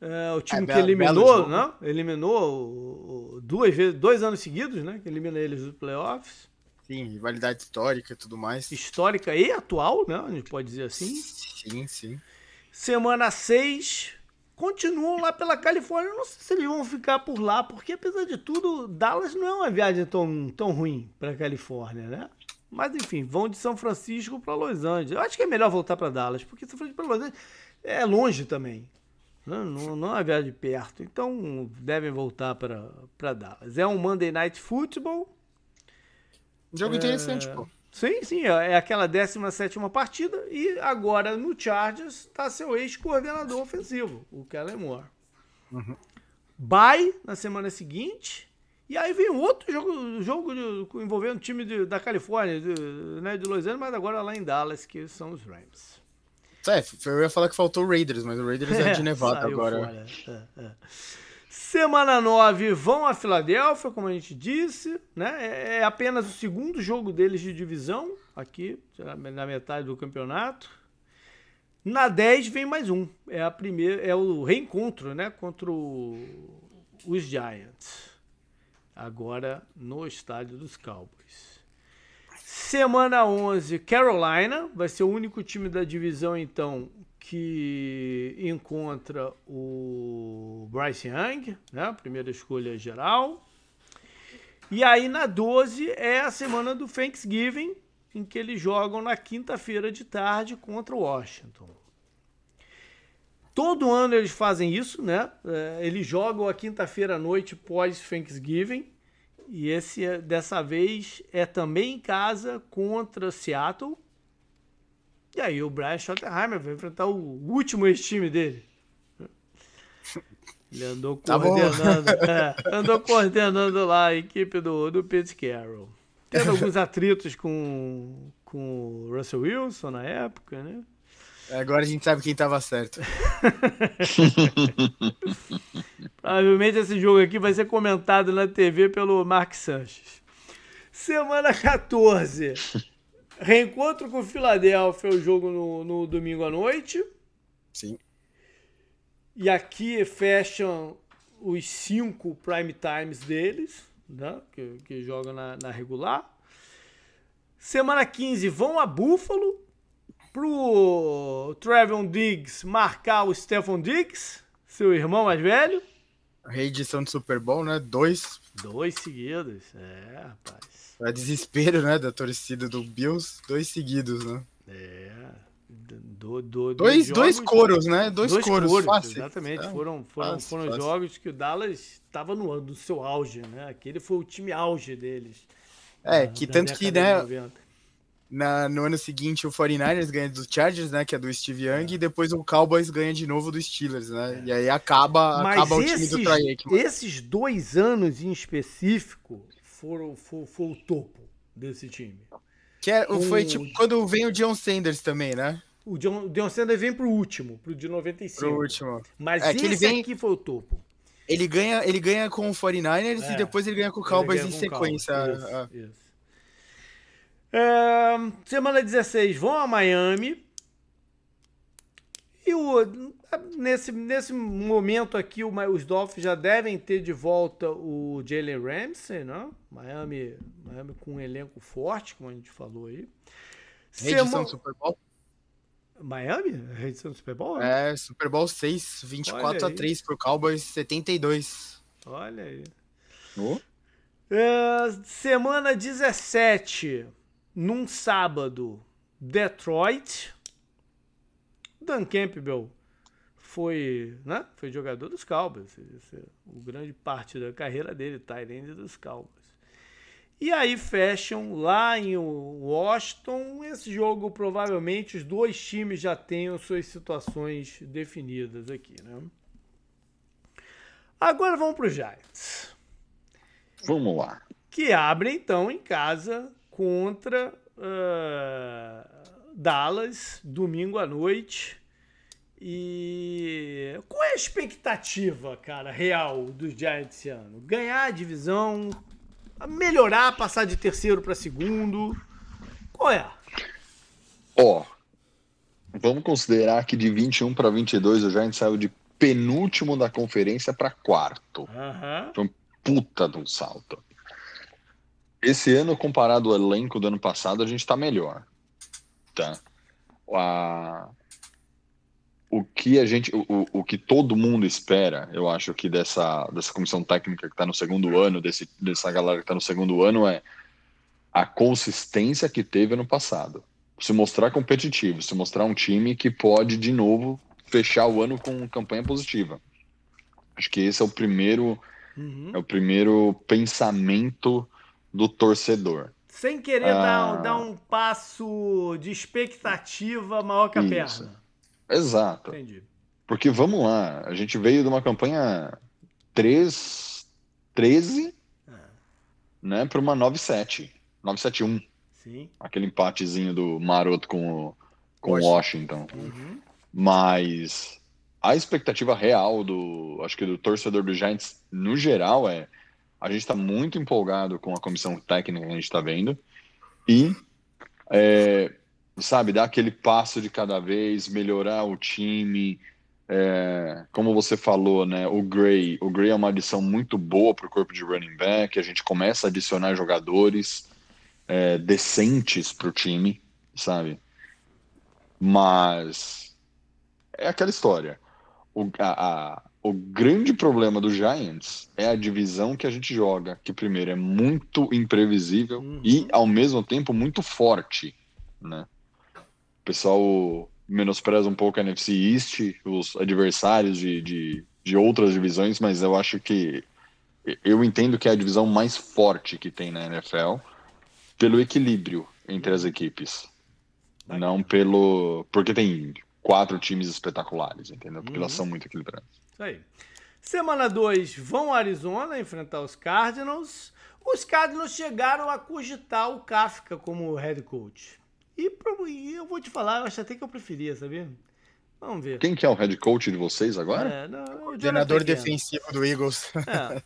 É, o time é, que eliminou, né? Eliminou duas vezes, dois anos seguidos, né? Que elimina eles dos playoffs. Sim, rivalidade histórica e tudo mais. Histórica e atual, né? A gente pode dizer assim. Sim, sim. Semana 6, continuam lá pela Califórnia. Eu não sei se eles vão ficar por lá, porque apesar de tudo, Dallas não é uma viagem tão, tão ruim para Califórnia, né? Mas enfim, vão de São Francisco para Los Angeles. Eu acho que é melhor voltar para Dallas, porque São Francisco para Los Angeles é longe também. Não, não, não é uma viagem perto. Então devem voltar para Dallas. É um Monday Night Football. Jogo é... interessante, pô. Sim, sim, é, é aquela 17 partida e agora no Chargers está seu ex-coordenador ofensivo, o Kellen Moore. Uhum. Bye na semana seguinte e aí vem outro jogo, jogo de, envolvendo o time de, da Califórnia, de, né, de Los Angeles, mas agora lá em Dallas, que são os Rams. É, eu ia falar que faltou o Raiders, mas o Raiders é, é de Nevada agora. É, é. Semana 9 vão a Filadélfia, como a gente disse, né? É, é apenas o segundo jogo deles de divisão aqui, na metade do campeonato. Na 10 vem mais um. É a primeira, é o reencontro, né, contra o, os Giants. Agora no estádio dos Cowboys. Semana 11, Carolina, vai ser o único time da divisão então que encontra o Bryce Young, né, primeira escolha geral. E aí na 12 é a semana do Thanksgiving, em que eles jogam na quinta-feira de tarde contra o Washington. Todo ano eles fazem isso, né? É, eles jogam a quinta-feira à noite pós Thanksgiving. E esse é, dessa vez é também em casa contra Seattle. E aí o Brian Schottenheimer vai enfrentar o último ex-time dele. Ele andou tá coordenando, é, andou coordenando lá a equipe do, do Pete Carroll. Tendo alguns atritos com, com o Russell Wilson na época, né? Agora a gente sabe quem estava certo. Provavelmente esse jogo aqui vai ser comentado na TV pelo Mark Sanches. Semana 14. Reencontro com o Philadelphia, o jogo no, no domingo à noite. Sim. E aqui fecham os cinco prime times deles, né? que, que jogam na, na regular. Semana 15 vão a Buffalo pro Trevon Diggs marcar o Stephon Diggs, seu irmão mais velho. Reedição do Super Bowl, né? Dois. Dois seguidos, é, rapaz. É desespero, né, da torcida do Bills, dois seguidos, né? É. Do, do, dois, jogos, dois coros, né? Dois, dois coros, coros fácil. Exatamente. É, foram foram, fácil, foram fácil. jogos que o Dallas estava no, no seu auge, né? Aquele foi o time auge deles. É, que tanto que, né? 90 na, no ano seguinte, o 49ers ganha dos Chargers, né? Que é do Steve Young, e depois o Cowboys ganha de novo do Steelers, né? E aí acaba, acaba o time do Aikman. Esses dois anos em específico foram, foi, foi o topo desse time. Que é, foi tipo quando vem o John Sanders também, né? O John, o John Sanders vem pro último, pro de 95. Pro último. Mas é, esse ele vem... aqui foi o topo. Ele ganha, ele ganha com o 49ers é, e depois ele ganha com o Cowboys em sequência. Isso, é. isso. É, semana 16 vão a Miami. E o, nesse, nesse momento aqui, o, os Dolphins já devem ter de volta o Jalen Ramsey, né? Miami, Miami com um elenco forte, como a gente falou aí. Reedição do Super Bowl? Miami? Reedição do Super Bowl? É, Super Bowl 6, 24 a 3 pro Cowboys, 72. Olha aí. Oh. É, semana 17 num sábado, Detroit. Dan Campbell foi, né? Foi jogador dos Cowboys. É o grande parte da carreira dele, Tyrande dos Cowboys. E aí fecham lá em Washington. Esse jogo, provavelmente, os dois times já tenham suas situações definidas aqui, né? Agora vamos para os Giants. Vamos lá. Que abre então em casa contra uh, Dallas, domingo à noite. E qual é a expectativa, cara, real dos Giants esse ano? Ganhar a divisão, melhorar, passar de terceiro para segundo? Qual é? Ó, oh, vamos considerar que de 21 para 22 o Giants saiu de penúltimo da conferência para quarto. Uhum. Foi um puta de um salto. Esse ano, comparado ao elenco do ano passado, a gente está melhor. Tá? A... O que a gente, o, o que todo mundo espera, eu acho que dessa, dessa comissão técnica que está no segundo ano, desse, dessa galera que está no segundo ano, é a consistência que teve ano passado. Se mostrar competitivo, se mostrar um time que pode, de novo, fechar o ano com campanha positiva. Acho que esse é o primeiro, uhum. é o primeiro pensamento do torcedor. Sem querer ah, dar, dar, um passo de expectativa maior que a isso. perna. Exato. Entendi. Porque vamos lá, a gente veio de uma campanha 3, 13 é. né, para uma 9-7. 9-7-1. Sim. Aquele empatezinho do Maroto com o, com Washington. Washington. Uhum. Mas a expectativa real do, acho que do torcedor do Giants no geral é a gente está muito empolgado com a comissão técnica que a gente está vendo. E é, sabe, dar aquele passo de cada vez, melhorar o time. É, como você falou, né? O Gray, o Gray é uma adição muito boa para o corpo de running back. A gente começa a adicionar jogadores é, decentes para o time, sabe? Mas é aquela história. O, a, o grande problema do Giants é a divisão que a gente joga, que primeiro é muito imprevisível uhum. e ao mesmo tempo muito forte, né? O pessoal menospreza um pouco a NFC East, os adversários de, de, de outras divisões, mas eu acho que eu entendo que é a divisão mais forte que tem na NFL pelo equilíbrio entre as equipes, não pelo porque tem quatro times espetaculares, entendeu? Porque uhum. elas são muito equilibradas. Isso aí. Semana 2 vão a Arizona enfrentar os Cardinals. Os Cardinals chegaram a cogitar o Kafka como head coach. E, e eu vou te falar, eu acho até que eu preferia, sabia? Vamos ver. Quem que é o head coach de vocês agora? É, não, o Coordenador defensivo do Eagles. É.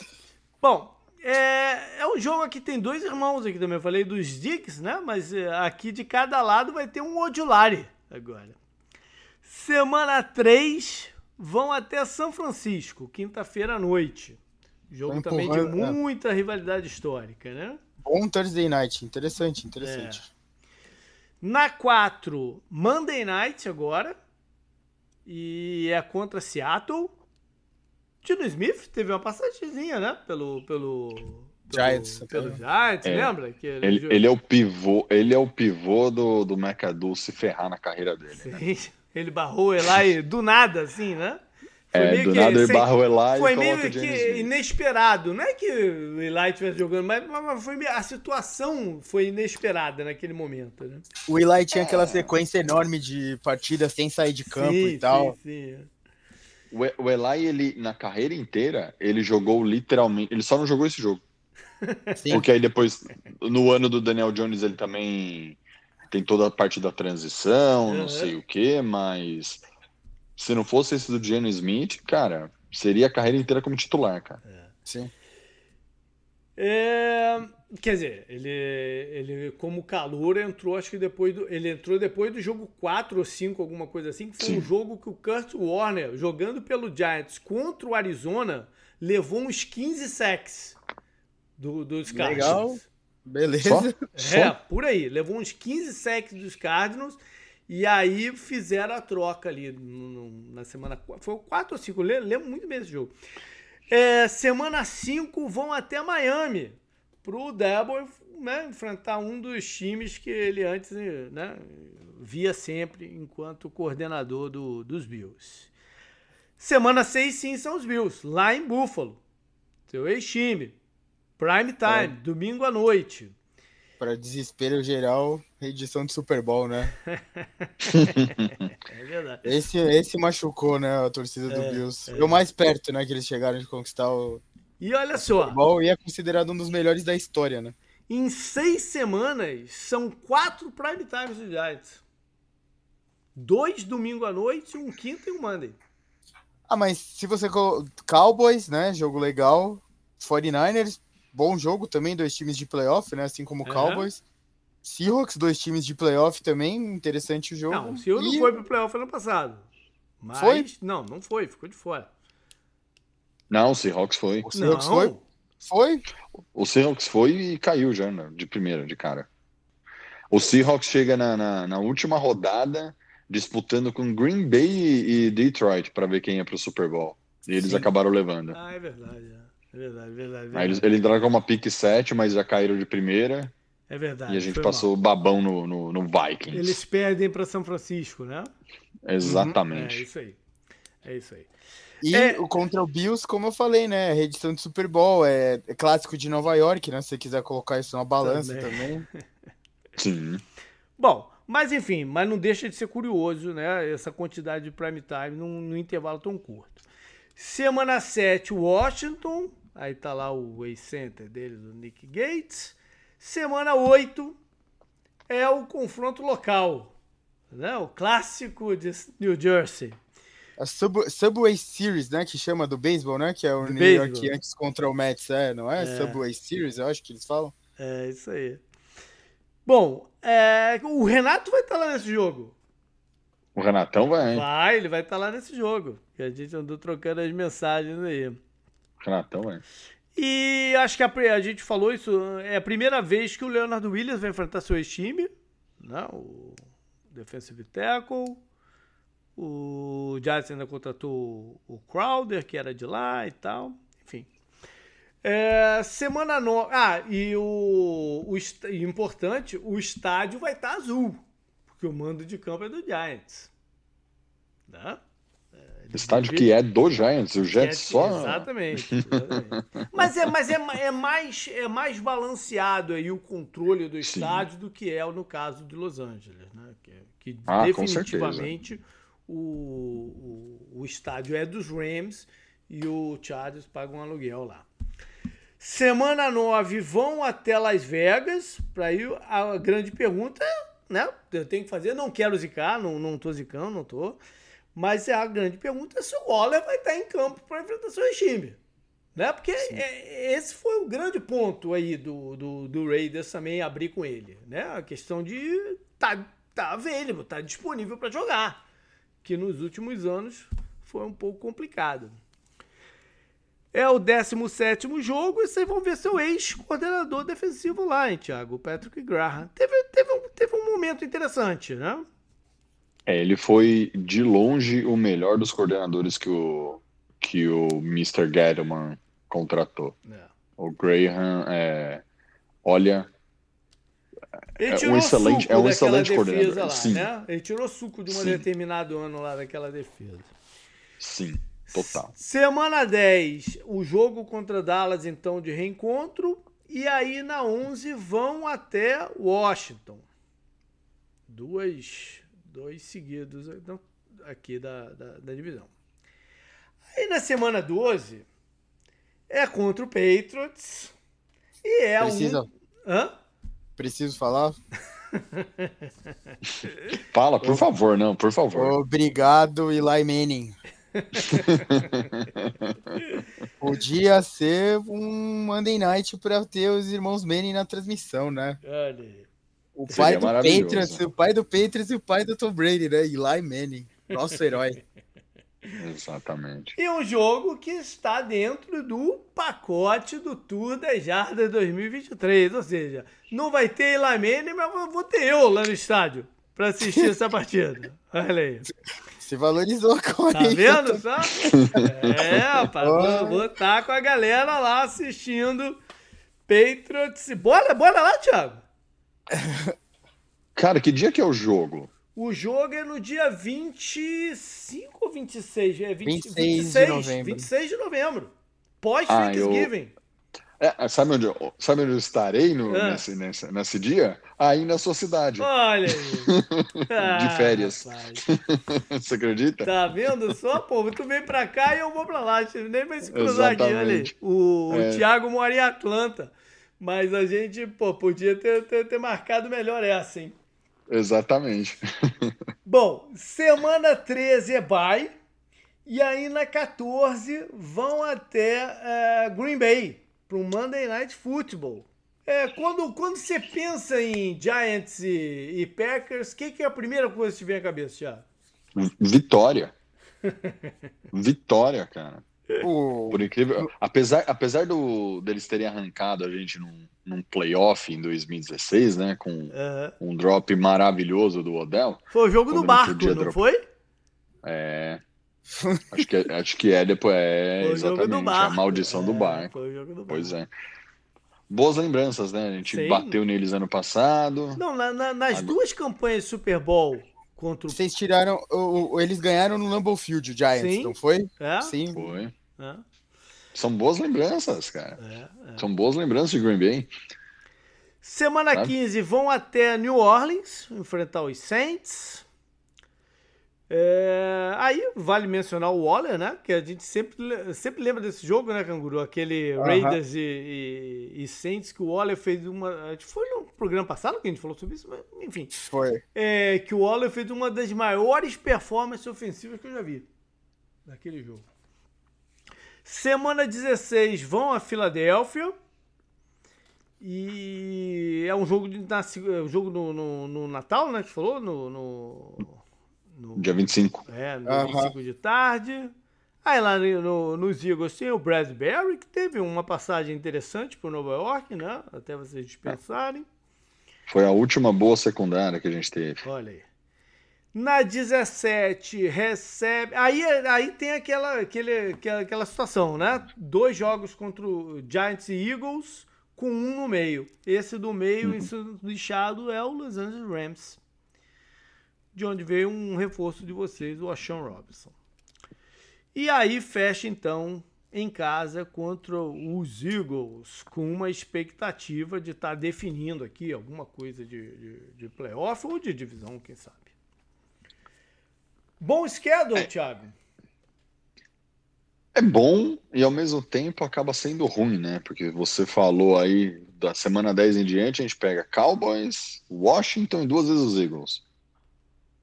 Bom, é, é um jogo aqui, tem dois irmãos aqui também. Eu falei dos Dicks, né? Mas é, aqui de cada lado vai ter um Odulari agora. Semana 3, vão até São Francisco, quinta-feira à noite. Jogo também de é. muita é. rivalidade histórica, né? Bom Thursday Night, interessante, interessante. É. Na 4, Monday Night agora. E é contra Seattle. Tino Smith teve uma passagemzinha, né? Pelo. pelo Giants. Pelo, Giants, é, lembra? Que ele, ele, ele, é o pivô, ele é o pivô do, do McAdoo se ferrar na carreira dele. Né? Sim. Né? Ele barrou o Eli do nada, assim, né? Foi é, do que, nada ele barra o Eli Foi meio que inesperado. Não é que o Eli estivesse jogando, mas, mas foi, a situação foi inesperada naquele momento, né? O Eli tinha aquela sequência enorme de partidas sem sair de campo sim, e tal. Sim, sim. O, o Eli, ele, na carreira inteira, ele jogou literalmente... Ele só não jogou esse jogo. Sim. Porque aí depois, no ano do Daniel Jones, ele também tem toda a parte da transição, uhum. não sei o que, mas se não fosse esse do Geno Smith, cara, seria a carreira inteira como titular, cara. É. Sim. É, quer dizer, ele, ele como calor entrou, acho que depois do. Ele entrou depois do jogo 4 ou 5, alguma coisa assim, que foi Sim. um jogo que o Kurt Warner, jogando pelo Giants contra o Arizona, levou uns 15 sacks do, dos Cardinals. Legal. Beleza. Só? É, Só? por aí. Levou uns 15 sacks dos Cardinals e aí fizeram a troca ali no, na semana. Foi 4 ou 5, lembro muito bem esse jogo. É, semana 5 vão até Miami pro Debo né, enfrentar um dos times que ele antes né, via sempre enquanto coordenador do, dos Bills. Semana 6 sim são os Bills, lá em Buffalo. Seu ex-time. Prime time, é. domingo à noite. Para desespero geral, edição de Super Bowl, né? é verdade. Esse, esse machucou, né, a torcida do é, Bills. É. o mais perto, né, que eles chegaram de conquistar o E olha só. Super Bowl e é considerado um dos melhores da história, né? Em seis semanas, são quatro prime times do Giants. Dois domingo à noite, um quinto e um Monday. Ah, mas se você... Cowboys, né, jogo legal. 49ers, bom jogo também, dois times de playoff, né? Assim como o Cowboys. Seahawks, dois times de playoff também, interessante o jogo. Não, o Seahawks e... não foi pro playoff ano passado. Mas... Foi? Não, não foi, ficou de fora. Não, o Seahawks foi. O Seahawks não. foi? Foi? O Seahawks foi e caiu já, né, de primeira, de cara. O Seahawks chega na, na, na última rodada disputando com Green Bay e, e Detroit para ver quem ia pro Super Bowl. E eles Sim. acabaram levando. Ah, é verdade. É. É verdade, verdade. verdade. Aí eles, eles entraram com uma pique 7, mas já caíram de primeira. É verdade. E a gente passou mal. babão no, no, no, Vikings. Eles perdem para São Francisco, né? Exatamente. Uhum. É isso aí. É isso aí. E é... contra o Bills, como eu falei, né? Reedição de Super Bowl, é, é, clássico de Nova York, né? Se você quiser colocar isso na balança também. também. Sim. Bom, mas enfim, mas não deixa de ser curioso, né? Essa quantidade de prime time num, num intervalo tão curto. Semana 7, Washington Aí tá lá o Way Center deles, o Nick Gates. Semana 8 é o confronto local, né? O clássico de New Jersey. A Sub Subway Series, né? Que chama do beisebol, né? Que é o do New baseball. York Yankees contra o Mets, é, não é? é? Subway Series, eu acho que eles falam. É, isso aí. Bom, é, o Renato vai estar lá nesse jogo. O Renatão vai. Vai, ele vai estar lá nesse jogo. Que a gente andou trocando as mensagens aí. Renatão vai. E acho que a, a, gente falou isso, é a primeira vez que o Leonardo Williams vai enfrentar seu ex-time, né? o defensive tackle. O Giants ainda contratou o Crowder, que era de lá e tal. Enfim. É, semana no... Ah, e o, o importante, o estádio vai estar azul, porque o mando de campo é do Giants. Né? Estádio que é do Giants, o Jets é, só. Exatamente. exatamente. mas é, mas é, é, mais, é mais balanceado aí o controle do estádio Sim. do que é no caso de Los Angeles, né? Que, que ah, definitivamente o, o, o, estádio é dos Rams e o Chargers paga um aluguel lá. Semana 9 vão até Las Vegas. Para ir a grande pergunta, né? Eu tenho que fazer, não quero zicar, não, não tô zicando, não tô. Mas é a grande pergunta é se o Waller vai estar em campo para enfrentar seu time. Né? Porque é, esse foi o grande ponto aí do, do, do, Raiders também abrir com ele. Né? A questão de tá, tá available, tá disponível para jogar. Que nos últimos anos foi um pouco complicado. É o 17 jogo e vocês vão ver seu ex-coordenador defensivo lá, hein, Thiago? O Patrick Graham. Teve, teve, um, teve um momento interessante, né? É, ele foi de longe o melhor dos coordenadores que o, que o Mr. Gettleman contratou. É. O Graham, é, olha, ele é um excelente, é um excelente coordenador. Lá, Sim. Né? Ele tirou suco de um determinado ano lá daquela defesa. Sim, total. Semana 10, o jogo contra Dallas, então, de reencontro. E aí, na 11, vão até Washington. Duas dois seguidos aqui da, da, da, divisão. Aí na semana 12 é contra o Patriots e é Precisa. um. Hã? Preciso falar? Fala, por favor, não, por favor. Obrigado, Eli Manning. Podia ser um Monday Night para ter os irmãos Manning na transmissão, né? Olha. O pai do Patriots, o pai do Patriots e o pai do Tom Brady, né? Eli Manning, nosso herói. Exatamente. E um jogo que está dentro do pacote do Tour das Jardas 2023. Ou seja, não vai ter Eli Manning, mas vou ter eu lá no estádio para assistir essa partida. Olha aí. Se valorizou com Tá vendo só? É, rapaz, vou, vou estar tá com a galera lá assistindo Patriots. Bora, bora lá, Thiago. Cara, que dia que é o jogo? O jogo é no dia 25 ou 26? É 20, 26 26 de novembro. 26 de novembro. Pós-Thanksgiving. Ah, é, sabe, onde eu, sabe onde eu estarei no, ah. nesse, nesse, nesse dia? Aí na sua cidade. Olha aí. De férias. Você acredita? Tá vendo só? Pô, tu vem pra cá e eu vou pra lá. Nem vai se cruzar Exatamente. aqui, olha aí. O, é. o Thiago mora em Atlanta. Mas a gente, pô, podia ter, ter, ter marcado melhor essa, hein? Exatamente. Bom, semana 13 é bye. E aí na 14 vão até uh, Green Bay para o Monday Night Football. É, quando, quando você pensa em Giants e, e Packers, o que, que é a primeira coisa que te vem à cabeça, Thiago? Vitória. Vitória, cara. Por incrível, apesar, apesar do, deles terem arrancado a gente num, num playoff em 2016, né, com uhum. um drop maravilhoso do Odell. Foi o jogo do barco, não drop... foi? É. acho, que, é, acho que é depois. É, foi exatamente. A maldição é, do barco. Foi o jogo do barco. Pois é. Boas lembranças, né? A gente Sim. bateu neles ano passado. Não, na, na, nas Agora... duas campanhas de Super Bowl contra o... Vocês tiraram. O, o, eles ganharam no Lambeau Field, o Giants, Sim. não foi? É? Sim. Foi. É. São boas lembranças, cara. É, é. São boas lembranças de Green Bay. Semana Sabe? 15 vão até New Orleans enfrentar os Saints. É, aí vale mencionar o Waller, né? Que a gente sempre, sempre lembra desse jogo, né, Canguru? Aquele uh -huh. Raiders e, e, e, Saints que o Waller fez uma. Foi no programa passado que a gente falou sobre isso, mas enfim. Foi. É, que o Waller fez uma das maiores performances ofensivas que eu já vi naquele jogo. Semana 16 vão a Filadélfia. E é um jogo, de, na, é um jogo no, no, no, Natal, né? Que falou? No, no, no, Dia 25. É, no dia 25 de tarde. Aí lá no, nos Eagles tem o Bradbury, que teve uma passagem interessante para Nova York, né? Até vocês dispensarem. Foi a última boa secundária que a gente teve. Olha aí. Na 17, recebe. Aí, aí tem aquela, aquele, aquela situação, né? Dois jogos contra o Giants e Eagles com um no meio. Esse do meio, uhum. lixado, é o Los Angeles Rams. De onde veio um reforço de vocês, o Ashawn Robinson. E aí fecha então em casa contra os Eagles, com uma expectativa de estar tá definindo aqui alguma coisa de, de, de, playoff ou de divisão, quem sabe. Bom schedule, é. Thiago é bom e ao mesmo tempo acaba sendo ruim, né? Porque você falou aí da semana 10 em diante, a gente pega Cowboys, Washington e duas vezes os Eagles.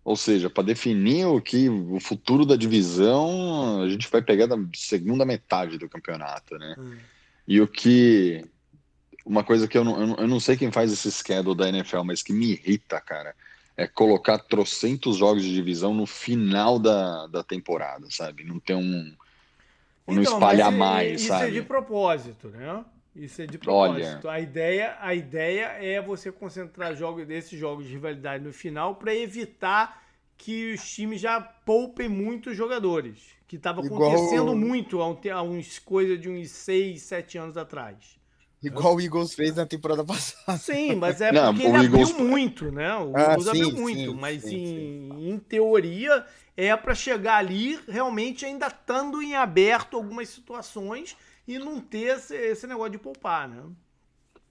Ou seja, para definir o que o futuro da divisão, a gente vai pegar da segunda metade do campeonato, né? Hum. E o que uma coisa que eu não, eu não sei quem faz esse schedule da NFL, mas que me irrita, cara, é colocar trocentos jogos de divisão no final da, da temporada, sabe? Não ter um não então, espalhar mais, isso sabe? Isso é de propósito, né? Isso é de propósito. Olha. A ideia, a ideia é você concentrar jogos desses jogos de rivalidade no final para evitar que os times já poupem muitos jogadores, que estava acontecendo muito há, um, há uns coisa de uns 6, 7 anos atrás. Igual o Eagles fez na temporada passada. Sim, mas é Não, porque ele Eagles... abriu muito, né? O ah, Eagles sim, abriu muito, sim, mas sim, em, em teoria é para chegar ali realmente ainda estando em aberto algumas situações e não ter esse, esse negócio de poupar, né?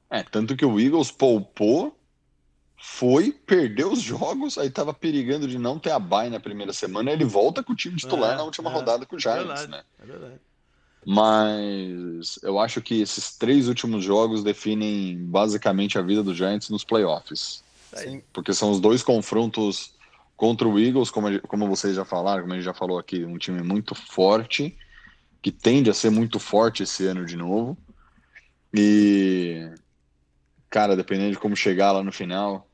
É, tanto que o Eagles poupou, foi, perdeu os jogos, aí tava perigando de não ter a bye na primeira semana, ele volta com o time titular é, na última é, rodada com o Giants, é verdade, né? É verdade. Mas eu acho que esses três últimos jogos definem basicamente a vida do Giants nos playoffs. Sim. Porque são os dois confrontos contra o Eagles, como, como vocês já falaram, como a gente já falou aqui, um time muito forte, que tende a ser muito forte esse ano de novo. E, cara, dependendo de como chegar lá no final,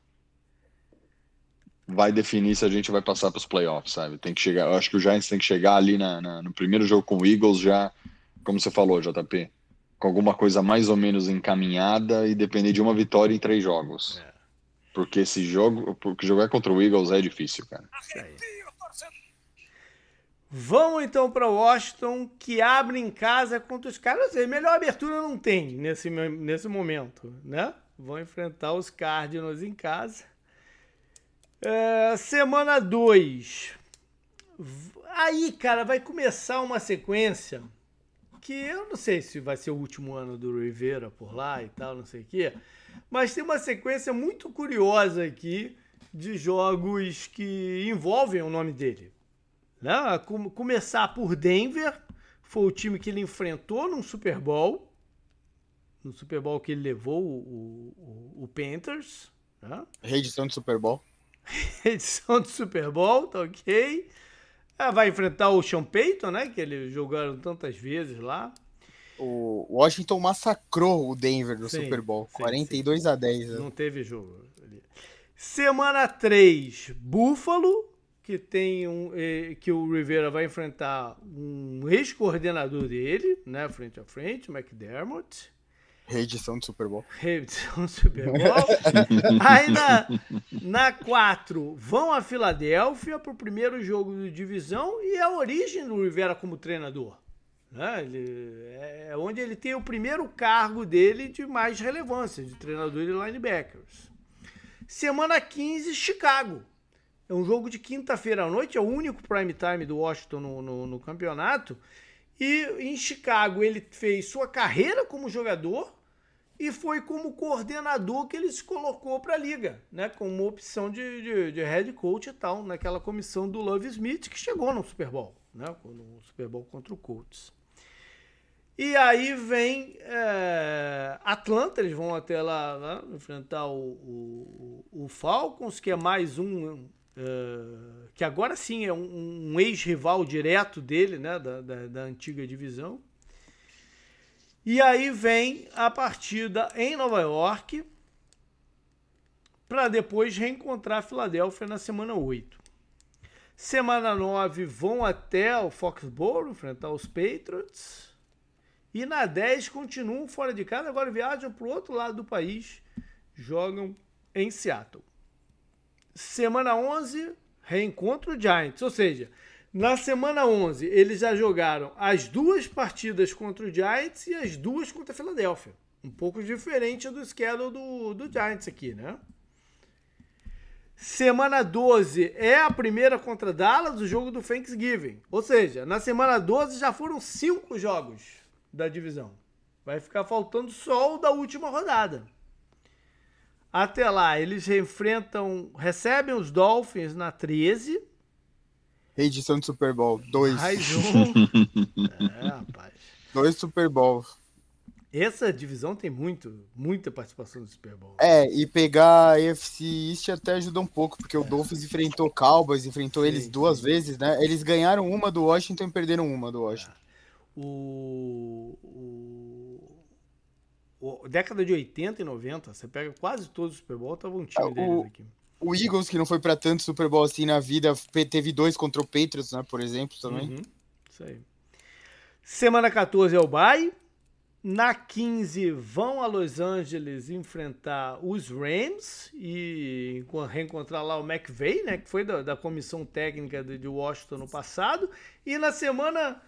vai definir se a gente vai passar para os playoffs, sabe? Tem que chegar. Eu acho que o Giants tem que chegar ali na, na, no primeiro jogo com o Eagles já como você falou, JP, com alguma coisa mais ou menos encaminhada e depender de uma vitória em três jogos. É. Porque esse jogo, porque jogar contra o Eagles é difícil, cara. Vamos então para Washington, que abre em casa contra os caras. Melhor abertura não tem nesse, nesse momento, né? Vão enfrentar os Cardinals em casa. É, semana 2. Aí, cara, vai começar uma sequência que eu não sei se vai ser o último ano do Rivera por lá e tal, não sei o quê. Mas tem uma sequência muito curiosa aqui de jogos que envolvem o nome dele. Né? Começar por Denver, foi o time que ele enfrentou num Super Bowl. No Super Bowl que ele levou o, o, o Panthers. Né? Reedição de Super Bowl. Reedição de Super Bowl, tá ok. Ah, vai enfrentar o Sean Payton, né? Que eles jogaram tantas vezes lá. O Washington massacrou o Denver no sim, Super Bowl. Sim, 42 sim. a 10. Né? Não teve jogo. Semana 3, Buffalo, que tem um. Eh, que o Rivera vai enfrentar um ex-coordenador dele, né? Frente a frente, McDermott. Reedição do Super Bowl. Reedição do Super Bowl. Aí na, na 4, vão a Filadélfia para o primeiro jogo de divisão e é a origem do Rivera como treinador. Né? Ele, é onde ele tem o primeiro cargo dele de mais relevância, de treinador de linebackers. Semana 15, Chicago. É um jogo de quinta-feira à noite, é o único prime time do Washington no, no, no campeonato. E em Chicago ele fez sua carreira como jogador e foi como coordenador que ele se colocou para a liga, né? Como opção de, de, de, head coach e tal, naquela comissão do Love Smith que chegou no Super Bowl, né? No Super Bowl contra o Colts. E aí vem é, Atlanta, eles vão até lá, lá enfrentar o, o, o, Falcons, que é mais um Uh, que agora sim é um, um ex-rival direto dele, né, da, da, da, antiga divisão. E aí vem a partida em Nova York para depois reencontrar a Filadélfia na semana 8. Semana 9 vão até o Foxborough enfrentar os Patriots. E na 10 continuam fora de casa, agora viajam para o outro lado do país, jogam em Seattle. Semana 11, reencontro Giants, ou seja, na semana 11 eles já jogaram as duas partidas contra o Giants e as duas contra a Filadélfia. Um pouco diferente do schedule do, do Giants aqui, né? Semana 12 é a primeira contra Dallas, o jogo do Thanksgiving. Ou seja, na semana 12 já foram cinco jogos da divisão. Vai ficar faltando só o da última rodada. Até lá, eles enfrentam, recebem os Dolphins na 13. Reedição de Super Bowl, dois. Mais um. é, rapaz. Dois Super Bowl. Essa divisão tem muito, muita participação no Super Bowl. É, e pegar a AFC East até ajuda um pouco, porque é. o Dolphins enfrentou Cowboys, enfrentou sim, eles duas sim. vezes, né? Eles ganharam uma do Washington e perderam uma do Washington. É o, o, o, década de 80 e 90, você pega quase todos os Super Bowl, tava um time é, deles aqui. O Eagles, que não foi para tanto Super Bowl assim na vida, teve dois contra o Patriots, né, por exemplo, também. Uhum, isso aí. Semana 14 é o bye. Na 15 vão a Los Angeles enfrentar os Rams e reencontrar lá o McVay, né, que foi da, da comissão técnica de Washington no passado. E na semana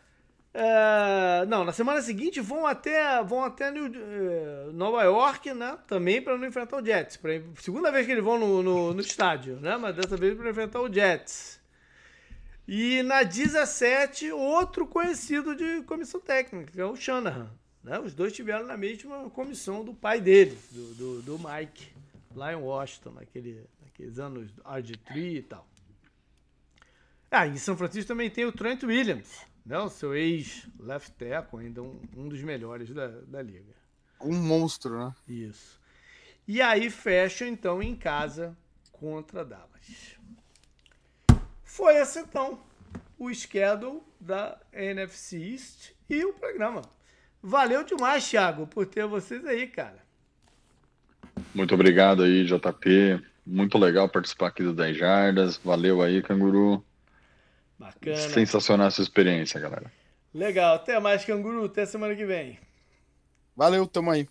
é, não, na semana seguinte vão até, vão até New, uh, Nova York, né? Também para não enfrentar o Jets. Pra, segunda vez que eles vão no, no, no estádio, né? Mas dessa vez para enfrentar o Jets. E na 17, outro conhecido de comissão técnica, que é o Shanahan. Né? Os dois tiveram na mesma comissão do pai dele, do, do, do Mike, lá em Washington, naquele, naqueles anos RG3 e tal. Ah, em São Francisco também tem o Trent Williams né? O seu ex-left tackle, ainda um, um dos melhores da, da liga. Um monstro, né? Isso. E aí fecha então em casa contra Dallas. Foi esse então o schedule da NFC East e o programa. Valeu demais, Thiago, por ter vocês aí, cara. Muito obrigado aí, JP. Muito legal participar aqui do 10 Jardas. Valeu aí, Canguru. Bacana. Sensacional essa experiência, galera. Legal. Até mais, Canguru. Até semana que vem. Valeu, tamo aí.